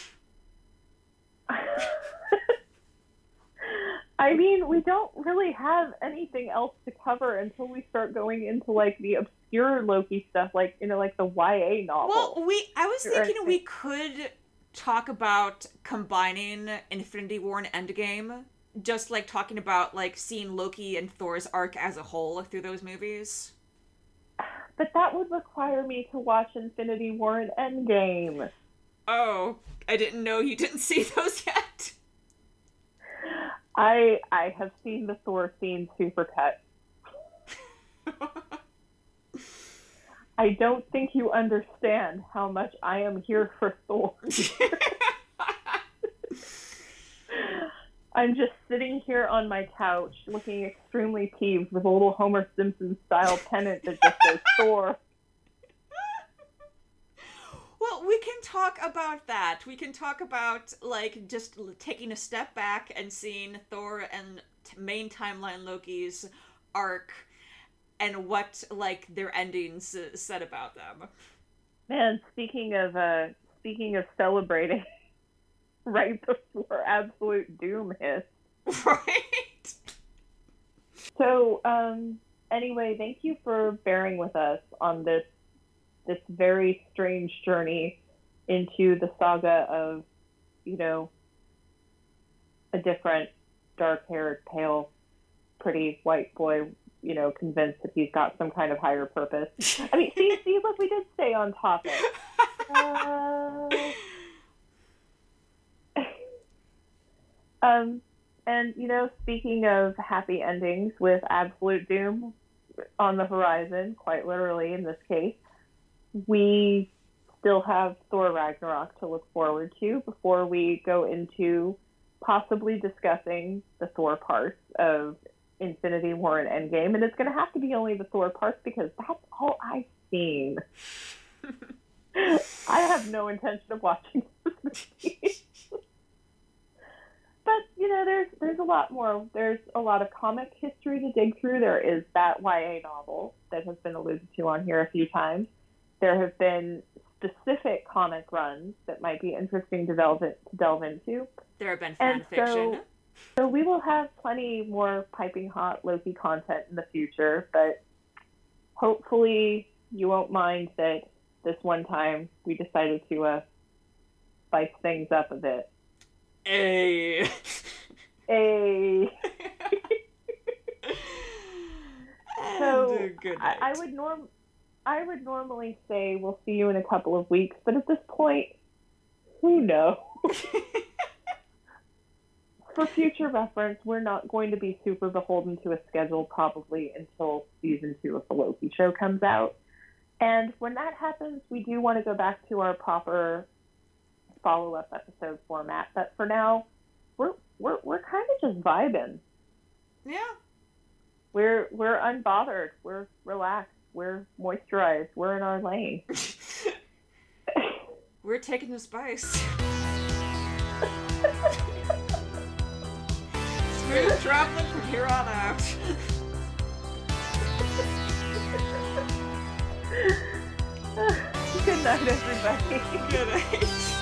I mean, we don't really have anything else to cover until we start going into like the obscure Loki stuff, like you know, like the YA novel. Well, we I was thinking we could talk about combining Infinity War and Endgame, just like talking about like seeing Loki and Thor's arc as a whole through those movies. But that would require me to watch Infinity War and Endgame. Oh, I didn't know you didn't see those *laughs* yet. I I have seen the Thor scene supercut. *laughs* I don't think you understand how much I am here for Thor. *laughs* I'm just sitting here on my couch looking extremely peeved with a little Homer Simpson style pennant that just says Thor. Well, we can talk about that. We can talk about like just taking a step back and seeing Thor and main timeline Loki's arc and what like their endings said about them. Man, speaking of uh speaking of celebrating right before absolute doom hits. *laughs* Right. So, um anyway, thank you for bearing with us on this this very strange journey into the saga of, you know, a different dark haired, pale, pretty white boy, you know, convinced that he's got some kind of higher purpose. I mean, see, see, look, we did stay on topic. *laughs* Uh... um, and you know, speaking of happy endings with absolute doom on the horizon, quite literally in this case, we still have Thor Ragnarok to look forward to before we go into possibly discussing the Thor parts of Infinity War and Endgame. And it's going to have to be only the Thor parts because that's all I've seen. *laughs* I have no intention of watching this movie. *laughs* but you know, there's there's a lot more. There's a lot of comic history to dig through. There is that YA novel that has been alluded to on here a few times there have been specific comic runs that might be interesting to delve, to delve into. There have been fan and fiction. So, so we will have plenty more piping hot Loki content in the future, but hopefully you won't mind that this one time we decided to uh, spice things up a bit. Hey. Hey. *laughs* so I, I would norm I would normally say we'll see you in a couple of weeks, but at this point, who knows? *laughs* For future reference, we're not going to be super beholden to a schedule probably until season two of the Loki show comes out. And when that happens, we do want to go back to our proper follow up episode format. But for now, we're we're we're kind of just vibing. Yeah. We're we're unbothered. We're relaxed we're moisturized. We're in our lane. *laughs* *laughs* we're taking the spice. *laughs* Smooth traveling from here on out. Good night, everybody. Good night.